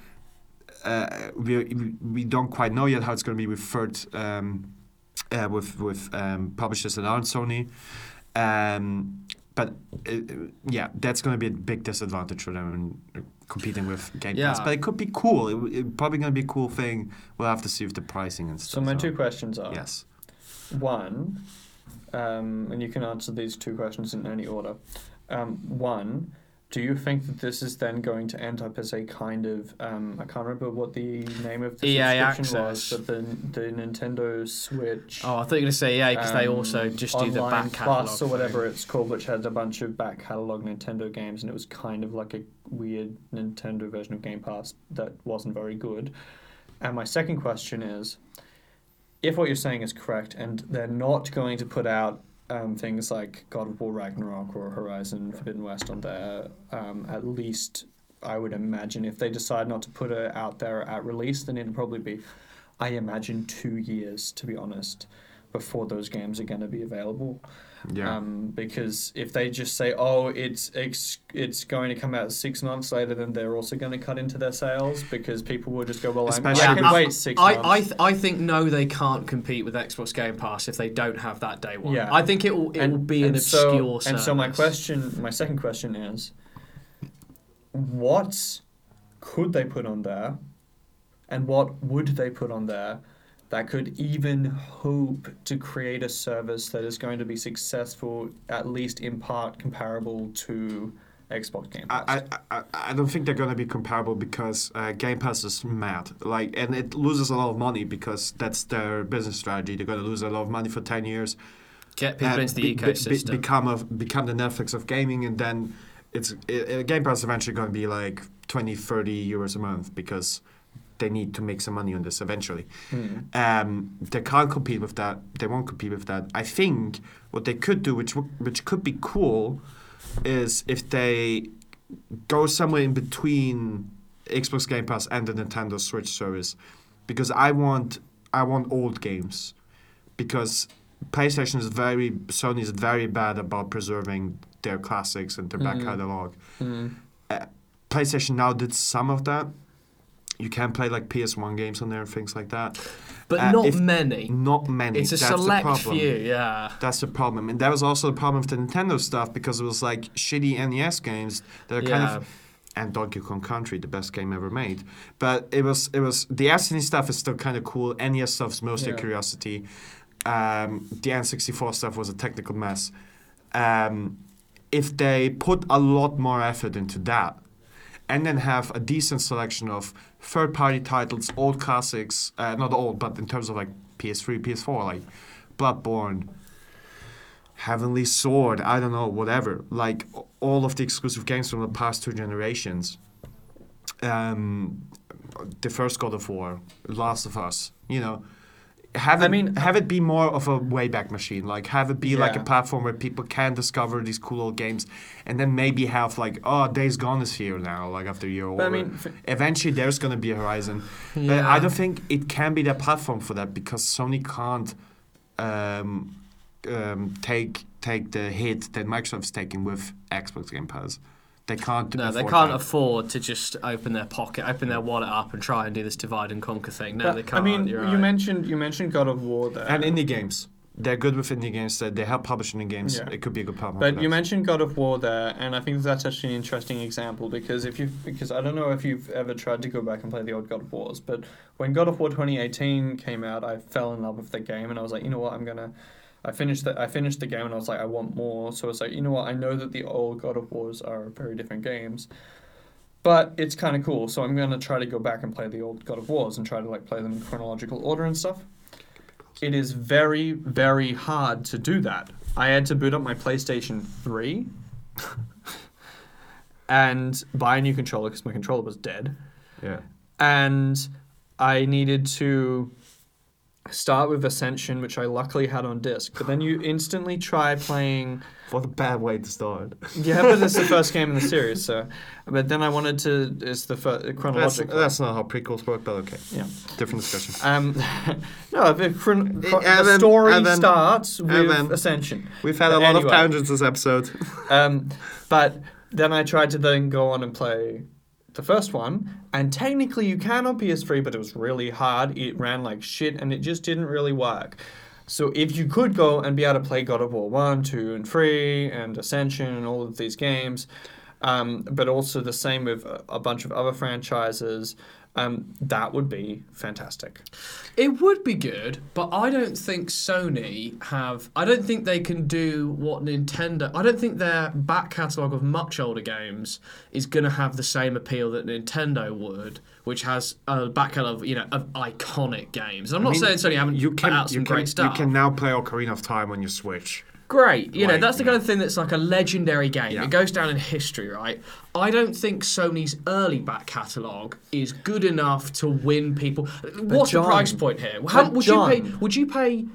Uh, we, we- don't quite know yet how it's going to be with third, um, uh, with with um, publishers that aren't Sony. Um, but uh, yeah, that's going to be a big disadvantage for them in competing with Game Pass. But it could be cool. It, it probably going to be a cool thing. We'll have to see if the pricing and stuff. So my two questions are Yes. one, um, and you can answer these two questions in any order. Um, one, do you think that this is then going to end up as a kind of um, I can't remember what the name of the EA subscription was, but the the Nintendo Switch. Oh, I thought you were gonna say yeah, because they um, also just do the back catalog Plus or whatever thing. it's called, which had a bunch of back catalog Nintendo games, and it was kind of like a weird Nintendo version of Game Pass that wasn't very good. And my second question is, if what you're saying is correct, and they're not going to put out um, things like God of War Ragnarok or Horizon Forbidden West on there, um, at least I would imagine if they decide not to put it out there at release, then it'd probably be, I imagine, two years to be honest, before those games are going to be available. Yeah. Um, because if they just say, "Oh, it's it's it's going to come out six months later," then they're also going to cut into their sales because people will just go, "Well, I'm, I can wait six I, months." I, th- I think no, they can't compete with Xbox Game Pass if they don't have that day one. Yeah. I think it will it will be an so, obscure And so my question, my second question is, what could they put on there, and what would they put on there that could even hope to create a service that is going to be successful, at least in part comparable to Xbox Game Pass? I, I, I- I don't think they're going to be comparable because uh, Game Pass is mad. Like, and it loses a lot of money because that's their business strategy. They're going to lose a lot of money for ten years. Get people and into the be- be- be- ecosystem. become a become the Netflix of gaming, and then it's i i- Game Pass is eventually going to be like 20, 30 euros a month because they need to make some money on this eventually. Hmm. Um, they can't compete with that. They won't compete with that. I think what they could do, which w- which could be cool, is if they go somewhere in between Xbox Game Pass and the Nintendo Switch service, because I want I want old games, because PlayStation is very Sony is very bad about preserving their classics and their back Mhm. catalog. Hmm. PlayStation now did some of that You can play like PS1 games on there and things like that. But Uh, not many. Not many. It's a That's the select problem. few, yeah. That's the problem, and that was also the problem with the Nintendo stuff because it was like shitty NES games that are kind Yeah. of and Donkey Kong Country, the best game ever made. But it was it was the SNES stuff is still kind of cool. NES stuff's mostly a Yeah. curiosity. Um, the N64 stuff was a technical mess. Um, if they put a lot more effort into that, and then have a decent selection of third-party titles, old classics, uh, not old, but in terms of like PS3, PS4, like Bloodborne, Heavenly Sword, I don't know, whatever. Like all of the exclusive games from the past two generations. Um, the first God of War, Last of Us, you know. Have I it, mean- have it be more of a wayback machine. Like have it be like a platform where people can discover these cool old games, and then maybe have like, oh, Days Gone is here now, like after a year or I mean, Eventually, there's gonna be a Horizon, <laughs> but I don't think it can be that platform for that because Sony can't um, um, take take the hit that Microsoft's taking with Xbox Game Pass. They can't. No, they afford can't that. afford to just open their pocket, open their wallet up, and try and do this divide and conquer thing. No, but, they can't. I mean, You're you right. mentioned you mentioned God of War there. and indie games. They're good with indie games. That they help publishing the games. Yeah. It could be a good platform. But you mentioned God of War there, and I think that's actually an interesting example because if you because I don't know if you've ever tried to go back and play the old God of Wars, but when God of War 2018 came out, I fell in love with the game, and I was like, you know what, I'm gonna. I finished the I finished the game, and I was like, I want more. So it's like, you know what, I know that the old God of Wars are very different games, but it's kind of cool. So I'm gonna try to go back and play the old God of Wars and try to like play them in chronological order and stuff. It is very, very hard to do that. I had to boot up my PlayStation 3 <laughs> and buy a new controller because my controller was dead. yeah. And I needed to start with Ascension, which I luckily had on disc. But then you instantly try playing. What a bad way to start. Yeah, but it's the first <laughs> game in the series, so. But then I wanted to. It's the first That's, chronological. that's not how prequels work, but okay. Yeah. Different discussion. Um, <laughs> no, the, chron- chro- And the then- story then- starts with Ascension. We've had a But lot anyway. of tangents this episode. Um, but then I tried to then go on and play the first one, and technically you can on PS3, but it was really hard. It ran like shit, and it just didn't really work. So if you could go and be able to play God of War 1, 2, and 3, and Ascension, and all of these games, um, but also the same with a, a bunch of other franchises, um, that would be fantastic. It would be good, but I don't think Sony have. I don't think they can do what Nintendo. I don't think their back catalogue of much older games is going to have the same appeal that Nintendo would, which has a back catalogue, of you know, of iconic games. And I'm not mean, saying Sony haven't you put can, out some can, great stuff. You can now play Ocarina of Time on your Switch. Great. You know, that's the kind of thing that's like a legendary game. Yeah. It goes down in history, right? I don't think Sony's early back catalogue is good enough to win people. What's Jon- the price point here? How, would you pay would you pay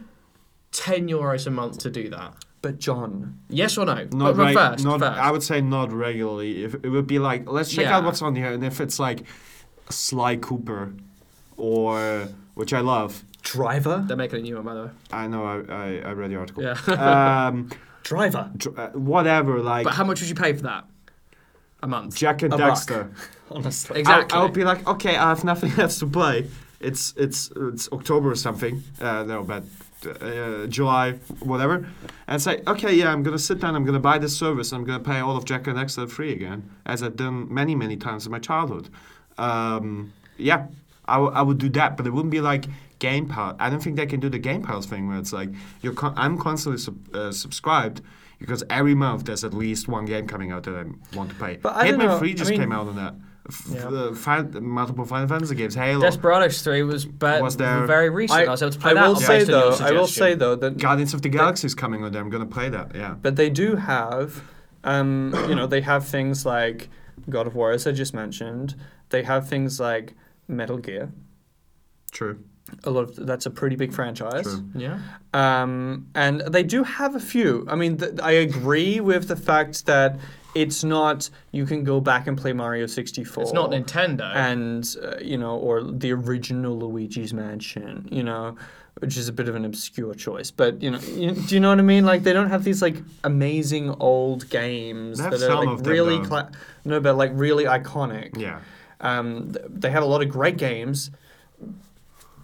10 euros a month to do that? But Jon, Yes or no? Not, reg- first, not first. I would say not regularly. If it would be like, let's check Yeah. out what's on here, and if it's like Sly Cooper, or which I love. Driver, They're making a new one, by the way. I know. I I, I read the article. Yeah. <laughs> um, Driver, dr- uh, whatever. Like but how much would you pay for that? A month. Jak and A. Daxter. <laughs> honestly. Exactly. I, I would be like, okay, I have nothing <laughs> else to play. It's it's it's October or something. Uh, no, but uh, July, whatever. And say, okay, yeah, I'm gonna sit down. I'm gonna buy this service. I'm gonna pay all of Jak and Daxter free again, as I've done many many times in my childhood. Um, yeah, I, w- I would do that, but it wouldn't be like Game Pass. I don't think they can do the Game Pass thing where it's like you're con- I'm constantly sub- uh, subscribed. Because every month there's at least one game coming out that I want to play. But I Hitman know, 3 I just mean- came out on that. F- Yeah. uh, Fin- multiple Final Fantasy games. Halo, Desperados 3 was, be- Was there- very recent. I, was able to play I that will say based on your though, I will say though that Guardians of the Galaxy is coming on there. I'm gonna play that. Yeah. But they do have, um, you know, they have things like God of War, as I just mentioned. They have things like Metal Gear. True. A lot of that's a pretty big franchise. True. Yeah. Um, and they do have a few. I mean, th- I agree with the fact that it's not you can go back and play Mario 64. It's not Nintendo. and uh, you know, or the original Luigi's Mansion, you know, which is a bit of an obscure choice. But you know, you, do you know what I mean? Like they don't have these like amazing old games that are like of them, really, though. cla- no, but like really iconic. Yeah. Um, th- they have a lot of great games,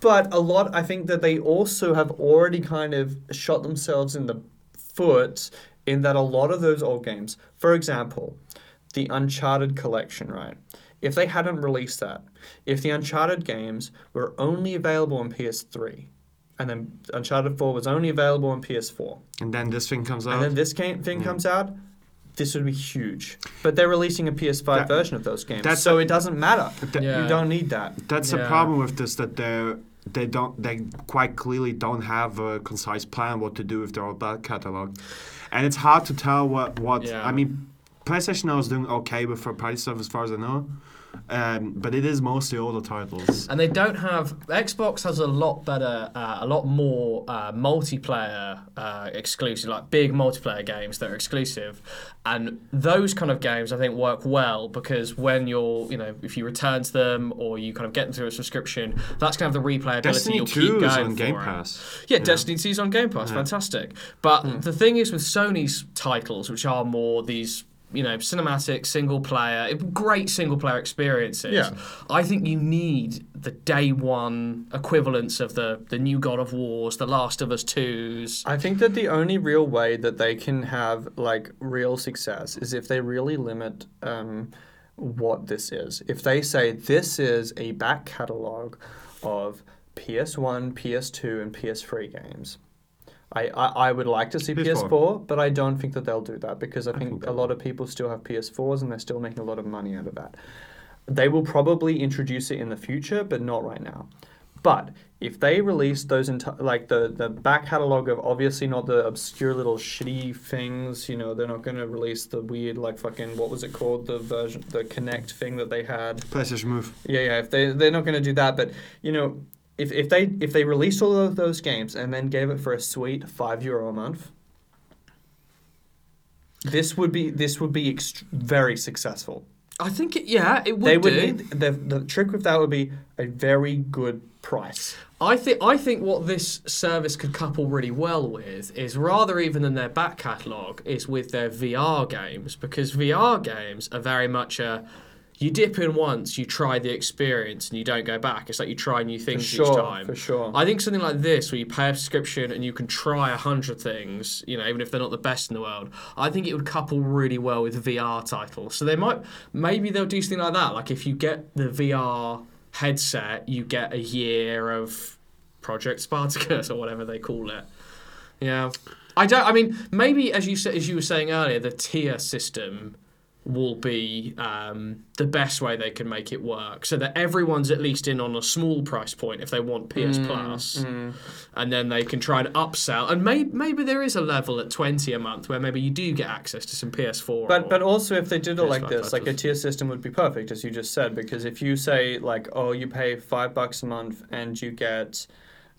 but a lot. I think that they also have already kind of shot themselves in the foot in that a lot of those old games, for example, the Uncharted collection, right? If they hadn't released that, if the Uncharted games were only available on PS3, and then Uncharted 4 was only available on PS4, And then this thing comes out. and then this game, thing Yeah. comes out, this would be huge. But they're releasing a PS5 That- version of those games, that's so a- it doesn't matter. Th- Yeah. You don't need that. That's the problem with this that they they don't they quite clearly don't have a concise plan what to do with their old back catalog, and it's hard to tell what what Yeah. I mean. PlayStation now is doing okay with third party stuff as far as I know, um, but it is mostly older titles. And they don't have Xbox has a lot better, uh, a lot more uh, multiplayer uh, exclusive, like big multiplayer games that are exclusive, and those kind of games I think work well because when you're, you know, if you return to them or you kind of get them through a subscription, that's kind of the replayability Destiny you'll Two keep is going on Game. Pass. Yeah, Destiny 2 is on Game Pass. Yeah. Fantastic. But Hmm. the thing is with Sony's titles, which are more these, you know, cinematic, single player, great single player experiences, Yeah. I think you need the day one equivalents of the, the new God of Wars, the Last of Us 2s. I think that the only real way that they can have like real success is if they really limit um, what this is. If they say this is a back catalog of PS1, PS2, and PS3 games. I, I, I would like to see PS4. PS4, but I don't think that they'll do that because I, I think, think a lot of people still have PS4s and they're still making a lot of money out of that. They will probably introduce it in the future, but not right now. But if they release those enti- like the the back catalog of obviously not the obscure little shitty things, you know, they're not going to release the weird like fucking what was it called the version the Kinect thing that they had. PlayStation Move. Yeah, yeah. If they they're not going to do that, but you know, if, if they if they released all of those games and then gave it for a sweet five euro a month, this would be this would be ext- very successful. I think, it, yeah, it would they would do. need the the trick with that would be a very good price. I think I think what this service could couple really well with is rather even than their back catalogue is with their VR games because VR games are very much a you dip in once, you try the experience, and you don't go back. It's like you try new things sure, each time. for sure. I think something like this, where you pay a subscription and you can try a hundred things, you know, even if they're not the best in the world, I think it would couple really well with VR titles. So they might, maybe they'll do something like that. Like if you get the VR headset, you get a year of Project Spartacus or whatever they call it. Yeah, I don't. I mean, maybe as you said, as you were saying earlier, the tier system will be um, the best way they can make it work, so that everyone's at least in on a small price point if they want PS Mm, Plus, and then they can try and upsell. And maybe maybe there is a level at twenty a month where maybe you do get access to some PS4. But but also if they did it PS5 like this, like a tier system would be perfect, as you just said, because if you say like, oh, you pay five bucks a month and you get,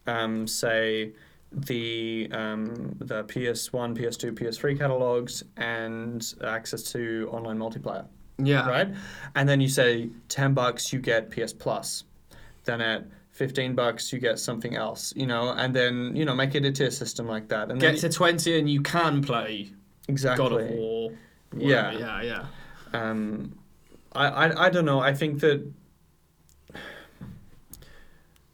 um, say, the um, the PS1, PS2, PS3 catalogs and access to online multiplayer, yeah, right? And then you say ten bucks, you get PS Plus. Then at fifteen bucks, you get something else, you know, and then you know make it into a tier system like that, and Get to twenty and you can play exactly. God of War. Yeah. yeah, yeah. Um, I, I, I don't know. I think that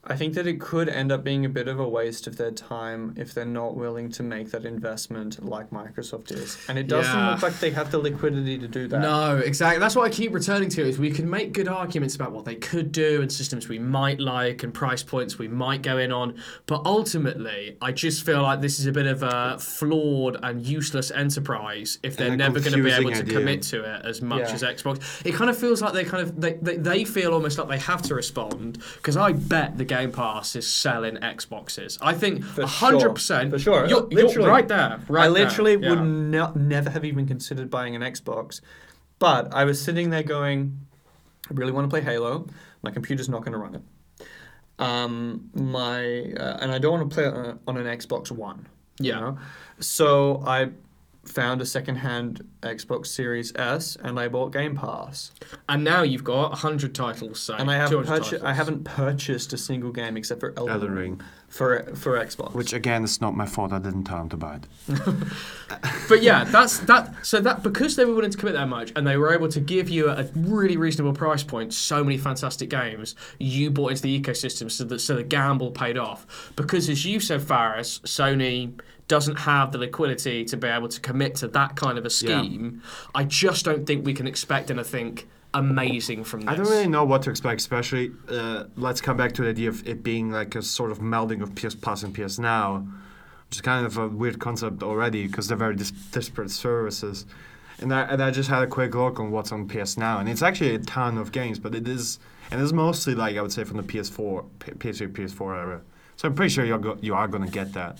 I think that it could end up being a bit of a waste of their time if they're not willing to make that investment like Microsoft is. And it doesn't Yeah. look like they have the liquidity to do that. No, exactly. That's what I keep returning to. Is we can make good arguments about what they could do and systems we might like and price points we might go in on, but ultimately, I just feel like this is a bit of a flawed and useless enterprise if they're never going to be able to idea. commit to it as much Yeah. as Xbox. It kind of feels like they kind of they, they, they feel almost like they have to respond because I bet the Game Pass is selling Xboxes. I think hundred percent. For sure. You're, you're Literally. right there. Right I there. literally Yeah. would no, never have even considered buying an Xbox. But I was sitting there going, I really want to play Halo. My computer's not going to run it. Um, my uh, and I don't want to play it on, on an Xbox One. you Yeah. know? So I found a secondhand Xbox Series S and I bought Game Pass. And now you've got hundred titles. So And I haven't 200 purchased. I haven't purchased a single game except for Elden, Elden Ring. Ring. for for Xbox. Which again is not my fault. I didn't tell him to buy it. <laughs> But yeah, that's that. So that because they were willing to commit that much, and they were able to give you a really reasonable price point, so many fantastic games, you bought into the ecosystem, so that so the gamble paid off. Because as you said, Faris, Sony doesn't have the liquidity to be able to commit to that kind of a Yeah. scheme. I just don't think we can expect anything amazing from this. I don't really know what to expect, especially uh, let's come back to the idea of it being like a sort of melding of PS Plus and PS Now, which is kind of a weird concept already because they're very dis- disparate services. And I, and I just had a quick look on what's on PS Now, and it's actually a ton of games, but it is and it's mostly like I would say from the PS4, P- PS3, PS4 era. So I'm pretty sure you're go- you are gonna get that.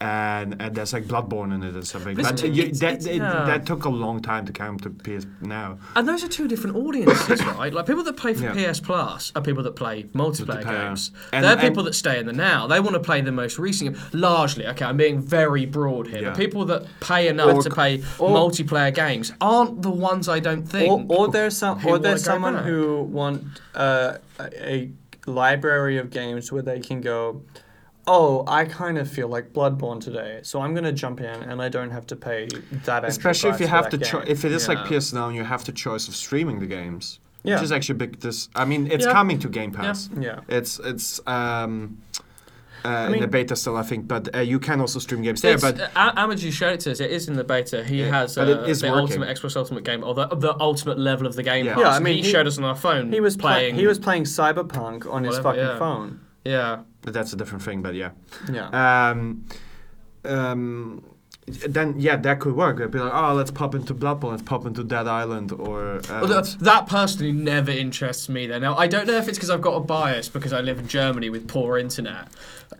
And, and there's like Bloodborne in it and something. But But it's- you, it's- that, it's- it- yeah. that took a long time to come to PS Now. And those are two different audiences, <coughs> right? Like people that play for Yeah. PS Plus are people that play multiplayer Multiplayer. games. And- They're and- people that stay in the now. They want to play the most recent. game. Largely, okay, I'm being very broad here. Yeah. The people that pay enough Or- to play or- multiplayer games aren't the ones I don't think. or there's some or there's someone back. who want uh, a, a library of games where they can go oh i kind of feel like bloodborne today so i'm going to jump in and i don't have to pay that extra Especially if you have that the cho- if it is like PS Now and you have the choice of streaming the games, Yeah. which is actually big. This I mean, it's Yeah. coming to Game Pass. yeah It's it's um, uh, in mean- the beta still, I think, but uh, you can also stream games there. It's, But uh, Amadou showed it to us. It is in the beta. He Yeah, has uh, it is the working. ultimate Xbox Ultimate game, or the, the ultimate level of the game. Yeah. Yeah, I mean, he, he- showed us on our phone. he was playing. playing he was playing cyberpunk on his fucking yeah. phone Yeah. but that's a different thing. But yeah, yeah um, um, then yeah, that could work. It'd be like, oh, let's pop into Bloodborne, let's pop into Dead Island, or uh, Well, let's- that personally never interests me. There now, I don't know if it's because I've got a bias because I live in Germany with poor internet.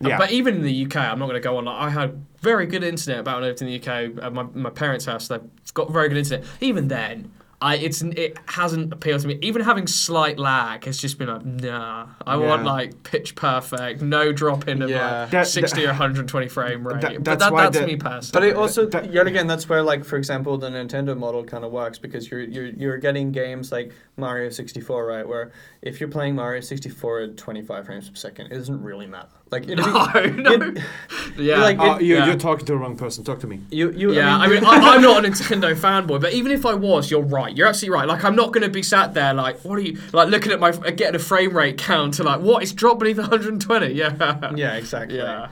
Yeah. But even in the UK, I'm not going to go on. Like, I had very good internet about when I lived in the UK at my, my parents' house. They've got very good internet. Even then, I it's it hasn't appealed to me. Even having slight lag has just been like, nah. I want like pitch perfect, no drop in of Yeah. like That- 60 or 120 frame rate. that- but that's that, that's the- me personally. But it also, that- yet again, that's where, like, for example, the Nintendo model kind of works because you're you're you're getting games like Mario 64, right? Where if you're playing Mario 64 at 25 frames per second, it doesn't really matter. Like, it'd be- <laughs> no, no. it- yeah. like, oh, you, yeah. you're talking to the wrong person. Talk to me. you you Yeah, I mean, <laughs> I, I'm not a Nintendo fanboy, but even if I was, you're right. You're absolutely right. Like, I'm not going to be sat there like, what are you like looking at my getting a frame rate counter like, what? It's dropped beneath 120. <laughs> Yeah, yeah, exactly. yeah.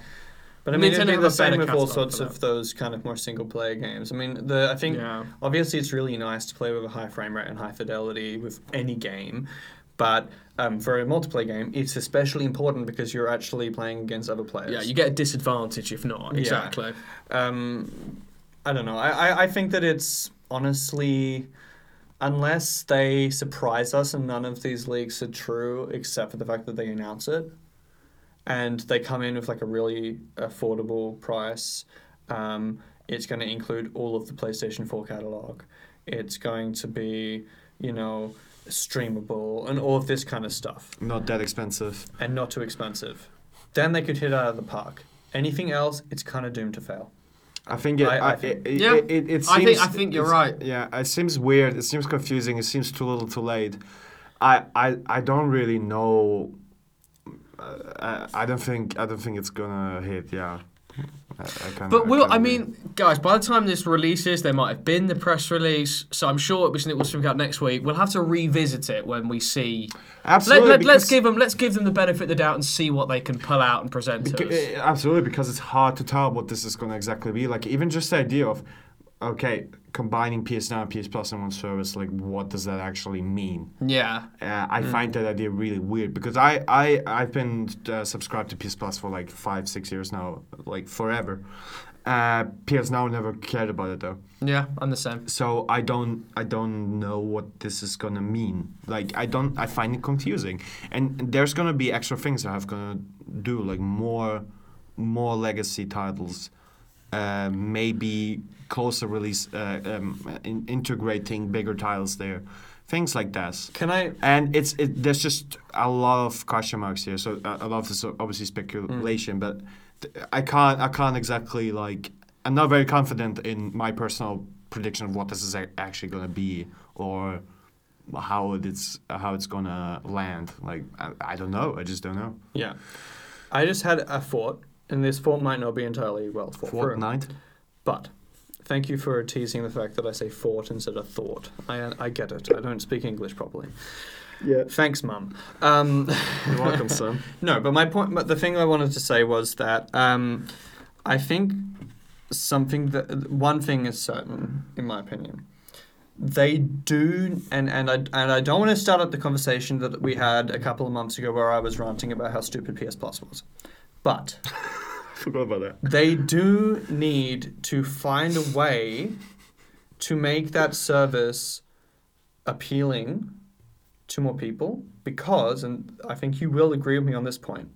But I mean, it'd Nintendo be the same with all sorts of those kind of more single player games. I mean, the I think Yeah. obviously it's really nice to play with a high frame rate and high fidelity with any game, but um, for a multiplayer game, it's especially important because you're actually playing against other players. Yeah, you get a disadvantage if not. Yeah. Exactly. um, I don't know. I, I, I think that it's honestly, unless they surprise us and none of these leaks are true, except for the fact that they announce it, and they come in with like a really affordable price, um, it's going to include all of the PlayStation 4 catalog. It's going to be, you know, streamable and all of this kind of stuff Not that expensive. and not too expensive. Then they could hit out of the park. Anything else, it's kind of doomed to fail. I think it. I- I I, think- it, Yeah. it, it, it seems, I think- I think you're right. Yeah, it seems weird. It seems confusing. It seems too little, too late. I, I, I don't really know. Uh, I, I don't think. I don't think it's gonna hit. Yeah. I, kinda, But will I mean, guys? By the time this releases, there might have been the press release, so I'm sure it was it will stream out next week. We'll have to revisit it when we see. absolutely. Let, let, let's give them let's give them the benefit of the doubt and see what they can pull out and present us. eh, absolutely, because it's hard to tell what this is going to exactly be. Like, even just the idea of, okay, combining PS Now and PS Plus in one service, like, what does that actually mean? Yeah. Uh, I find that idea really weird because I, I, I've been uh, subscribed to PS Plus for like five, six years now, like forever. Uh, PS Now never cared about it though. Yeah, I'm the same. So I don't I don't know what this is gonna mean. Like I don't I find it confusing. And there's gonna be extra things that I'm gonna do, like more more legacy titles, uh, maybe closer release, uh, um, in, integrating bigger tiles there, things like that. Can I? And it's it, there's just a lot of question marks here. So a, a lot of this obviously speculation, but th- I can't I can't exactly like I'm not very confident in my personal prediction of what this is actually going to be or how it's how it's going to land. Like I, I don't know. I just don't know. Yeah. I just had a thought, and this thought might not be entirely well thought through. Fortnite. But thank you for teasing the fact that I say thought instead of thought. I I get it. I don't speak English properly. Yeah. Thanks, Mum. Um, <laughs> You're welcome, son. <laughs> no, but my point, but the thing I wanted to say was that um, I think something that one thing is certain, in my opinion. They do, and, and I and I don't want to start up the conversation that we had a couple of months ago where I was ranting about how stupid PS Plus was, but <laughs> Forgot about that. they do need to find a way to make that service appealing to more people because and I think you will agree with me on this point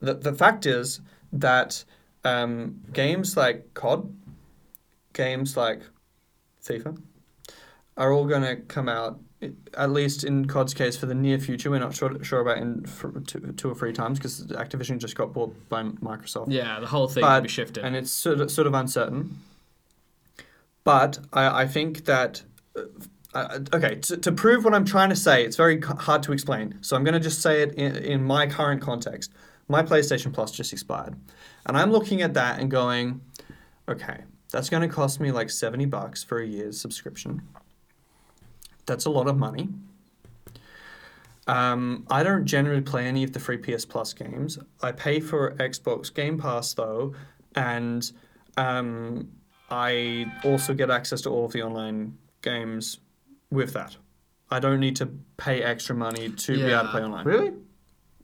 the, the fact is that um, games like COD games like FIFA are all going to come out at least in COD's case for the near future we're not sure, sure about in two, two or three times because Activision just got bought by Microsoft Yeah, the whole thing But- be shifted. and it's sort of, sort of uncertain. But I, I think that uh, uh, okay to, to prove what I'm trying to say, it's very hard to explain. So I'm going to just say it in, in my current context. My PlayStation Plus just expired, and I'm looking at that and going, okay, that's going to cost me like seventy bucks for a year's subscription. That's a lot of money. Um, I don't generally play any of the free PS Plus games. I pay for Xbox Game Pass though, and um, I also get access to all of the online games with that. I don't need to pay extra money to be able to play online. Really?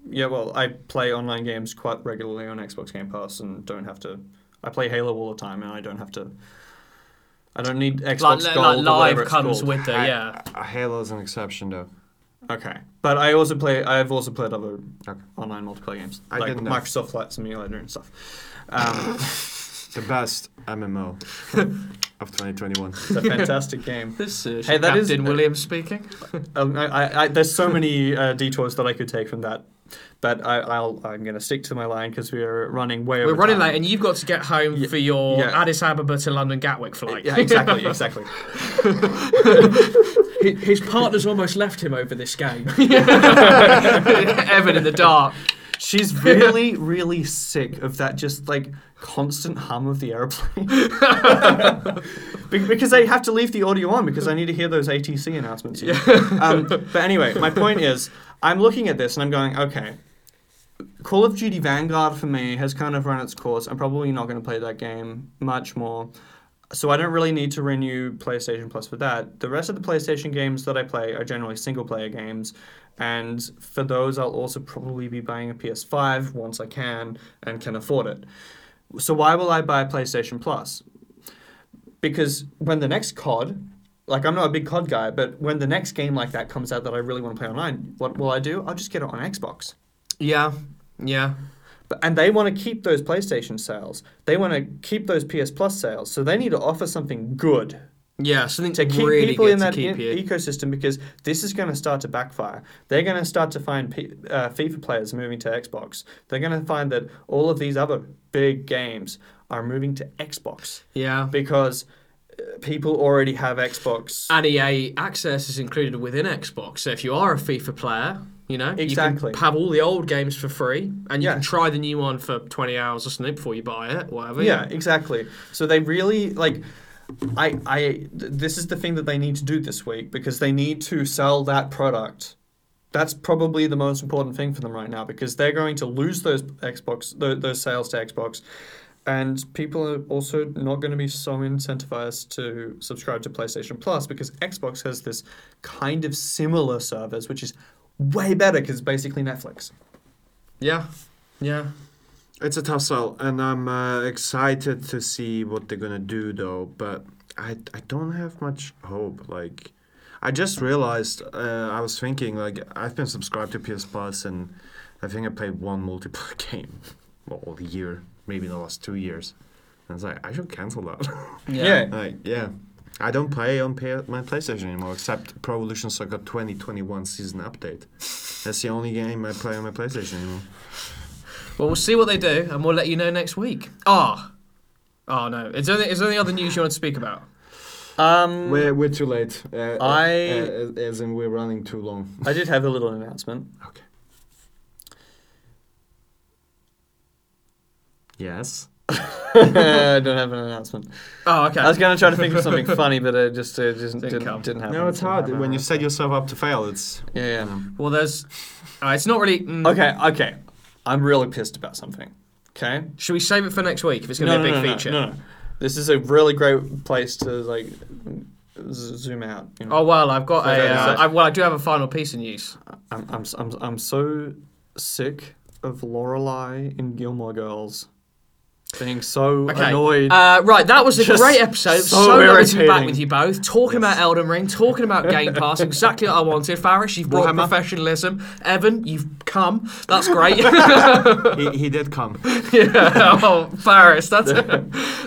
Yeah, well, I play online games quite regularly on Xbox Game Pass and don't have to. I play Halo all the time and I don't have to. I don't need Xbox like, like Gold or live whatever comes called. with it, yeah. Halo's an exception, though. Okay, but I also play. I've also played other Okay. online multiplayer games, I like didn't. Microsoft Flight Simulator and stuff. Um, <laughs> The best MMO <laughs> of 2021. it's a fantastic game. <laughs> This is Hey, that is- Captain Williams speaking. Um, I, I, I, there's so many uh, detours that I could take from that, but I, I'll, I'm going to stick to my line because we're running way. We're running time. late, and you've got to get home Yeah, for your yeah. Addis Ababa to London Gatwick flight. Yeah, exactly, <laughs> exactly. <laughs> His partner's almost left him over this game. <laughs> Evan in the dark. She's really, really sick of that just like constant hum of the airplane. Be- because I have to leave the audio on because I need to hear those ATC announcements. you know. um, but anyway, my point is, I'm looking at this and I'm going, okay. Call of Duty Vanguard for me has kind of run its course. I'm probably not going to play that game much more. So I don't really need to renew PlayStation Plus for that. The rest of the PlayStation games that I play are generally single player games. And for those, I'll also probably be buying a PS5 once I can and can afford it. So why will I buy PlayStation Plus? Because when the next COD, like I'm not a big COD guy, but when the next game like that comes out that I really want to play online, what will I do? I'll just get it on Xbox. Yeah, yeah. But, and they want to keep those PlayStation sales. They want to keep those PS Plus sales. So they need to offer something good Yeah, something to keep really people in that e- ecosystem because this is going to start to backfire. They're going to start to find P- uh, FIFA players moving to Xbox. They're going to find that all of these other big games are moving to Xbox yeah. because people already have Xbox. And EA Access is included within Xbox. So if you are a FIFA player, you know, Exactly. you can have all the old games for free, and you Yeah. can try the new one for 20 hours or something before you buy it, whatever. yeah, exactly. So they really like. I, I, th- this is the thing that they need to do this week because they need to sell that product. That's probably the most important thing for them right now because they're going to lose those Xbox, those, those sales to Xbox, and people are also not going to be so incentivized to subscribe to PlayStation Plus because Xbox has this kind of similar service, which is way better because basically Netflix. Yeah. Yeah. It's a tough sell, and I'm uh, excited to see what they're gonna do, though. But I, I don't have much hope. Like, I just realized uh, I was thinking like I've been subscribed to PS Plus, and I think I played one multiplayer <laughs> game all the year, maybe the last two years. And it's like I should cancel that. <laughs> Yeah. like, yeah. I don't play on P- my PlayStation anymore, except Pro Evolution Soccer 2021 season update. That's the only game I play on my PlayStation anymore. Well, we'll see what they do, and we'll let you know next week. Ah. Oh. no. Is there, any, is there any other news you want to speak about? Um, We're, we're too late. Uh, I- uh, as in we're running too long. I did have a little <laughs> announcement. Okay. Yes. I don't have an announcement. Oh, okay. I was gonna try to think of something <laughs> funny, but it just uh, just Didn't didn't come. didn't, happen. No, it's Didn't hard happen. when you set yourself up to fail. It's Yeah, yeah. well, there's. Uh, it's not really. mm, Okay, okay. I'm really pissed about something. Okay. Should we save it for next week if it's going to no, be a big no, feature? No, no, no. This is a really great place to like z- zoom out. You know? Oh well, I've got a. Okay, Uh, so- I, well, I do have a final piece of news. I'm, I'm, s- I'm, s- I'm so sick of Lorelai in Gilmore Girls being so Okay. annoyed. Uh, right, that was a Just great episode. so So, lovely to be back with you both, talking about Elden Ring, talking about Game <laughs> Pass, exactly what I wanted. Faris, you've brought Warhammer. professionalism. Evan, you've come. That's <laughs> great. he, he did come. <laughs> yeah, oh, Faris, that's it.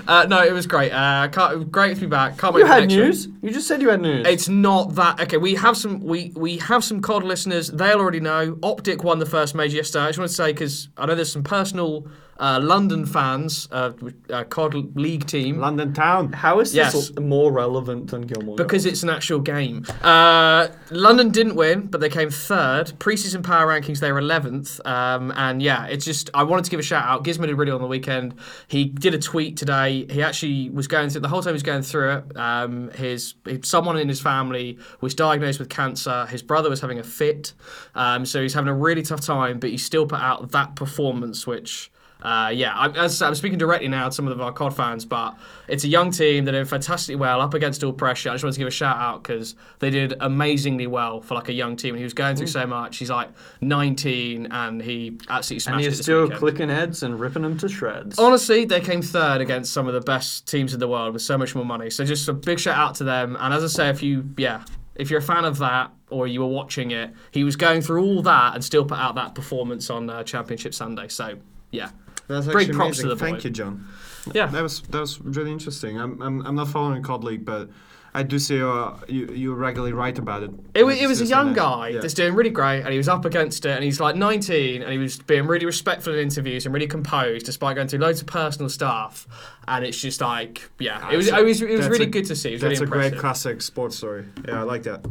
Uh, no, it was great. Uh, great to be back. Can't wait you had next week. news. You just said you had news. It's not that okay. We have some we we have some COD listeners. They'll already know. Optic won the first major yesterday. I just want to say because I know there's some personal uh, London fans, uh, uh, COD League team. London town. How is Yes. this more relevant than Gilmore Because Girls? it's an actual game. Uh, London didn't win, but they came third. Preseason power rankings, they were 11th. Um, and yeah, it's just, I wanted to give a shout out. Gizmo did really on the weekend. He did a tweet today. He actually was going through, the whole time he was going through it, um, his, his someone in his family was diagnosed with cancer. His brother was having a fit. Um, so he's having a really tough time, but he still put out that performance, which. Uh, yeah, I, as I said, I'm speaking directly now to some of our COD fans, but it's a young team that did fantastically well up against all pressure. I just wanted to give a shout out because they did amazingly well for like a young team. He was going through so much. He's like 19 and he absolutely smashed and he's this still weekend. clicking heads and ripping them to shreds. Honestly, they came third against some of the best teams in the world with so much more money. So just a big shout out to them. And as I say, if you yeah, if you're a fan of that or you were watching it, he was going through all that and still put out that performance on uh, Championship Sunday. So yeah, That's Big actually props to amazing. the Thank boy. you, Jon. yeah. That was that was really interesting. I'm I'm, I'm not following COD League, but I do see uh, you you regularly write about it. It, wa- It's it was a young guy yeah. that's doing really great, and he was up against it, and he's like 19, and he was being really respectful in interviews and really composed, despite going through loads of personal stuff. And it's just like, yeah, it was, it was, it was really a- good to see. It was That's really a great classic sports story. Yeah, I like that.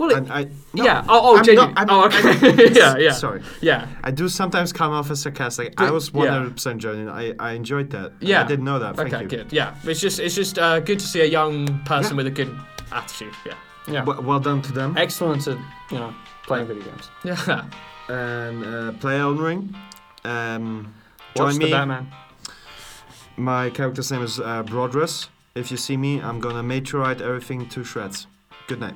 Well, it- I, no, yeah. Oh, oh, I'm genuine. not- I'm- oh, okay. <laughs> yeah, yeah. Sorry. Yeah. I do sometimes come off as sarcastic. But- I was 100% genuine. I, I enjoyed that. Yeah. I didn't know that. Thank okay, you. good. Yeah, it's just it's just uh, good to see a young person with a good attitude. Yeah. yeah. W- well done to them. Excellent at you know playing video games. Yeah. <laughs> And uh, play Elden Ring. Um, Watch join the me. Batman. My character's name is uh, Brodress. If you see me, I'm gonna meteorite everything to shreds. Good night.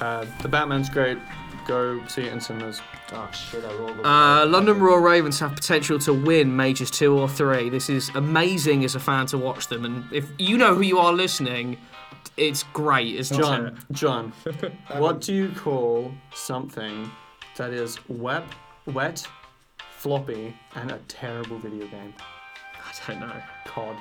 Uh, the Batman's great. Go see it in cinemas. Oh shit! I rolled. Uh, London Royal Ravens have potential to win majors two or three. This is amazing as a fan to watch them, and if you know who you are listening, it's great, isn't Jon, it? Jon, <laughs> what do you call something that is wet, wet, floppy, and a terrible video game? I don't know. COD.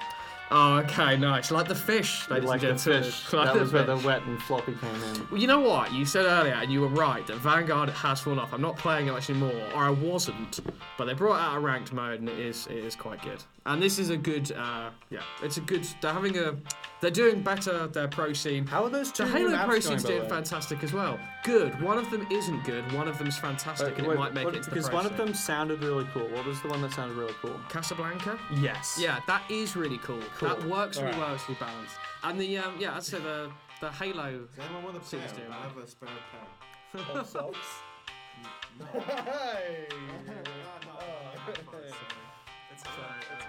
Oh, okay, nice. Like the fish, ladies like and <laughs> the fish. Like that the was where the wet and floppy came in. Well, you know what? You said earlier, and you were right, that Vanguard has fallen off. I'm not playing it much anymore, or I wasn't, but they brought out a ranked mode, and it is it is quite good. And this is a good, uh, yeah, it's a good. They're having a, they're doing better. Their pro scene. How are those two The new Halo maps Pro going, scene's by the doing way? fantastic as well. Good. One of them isn't good. One of them's fantastic, and it Wait, might make what- it to the because pro one of scene. them sounded really cool. What was the one that sounded really cool? Casablanca. Yes. Yeah, that is really cool. That Cool. works really Alright. well. It's really balanced. And the um, yeah, I'd say the the Halo. anyone want to play? Seems to, I have a spare pair. It's, uh, it's a problem.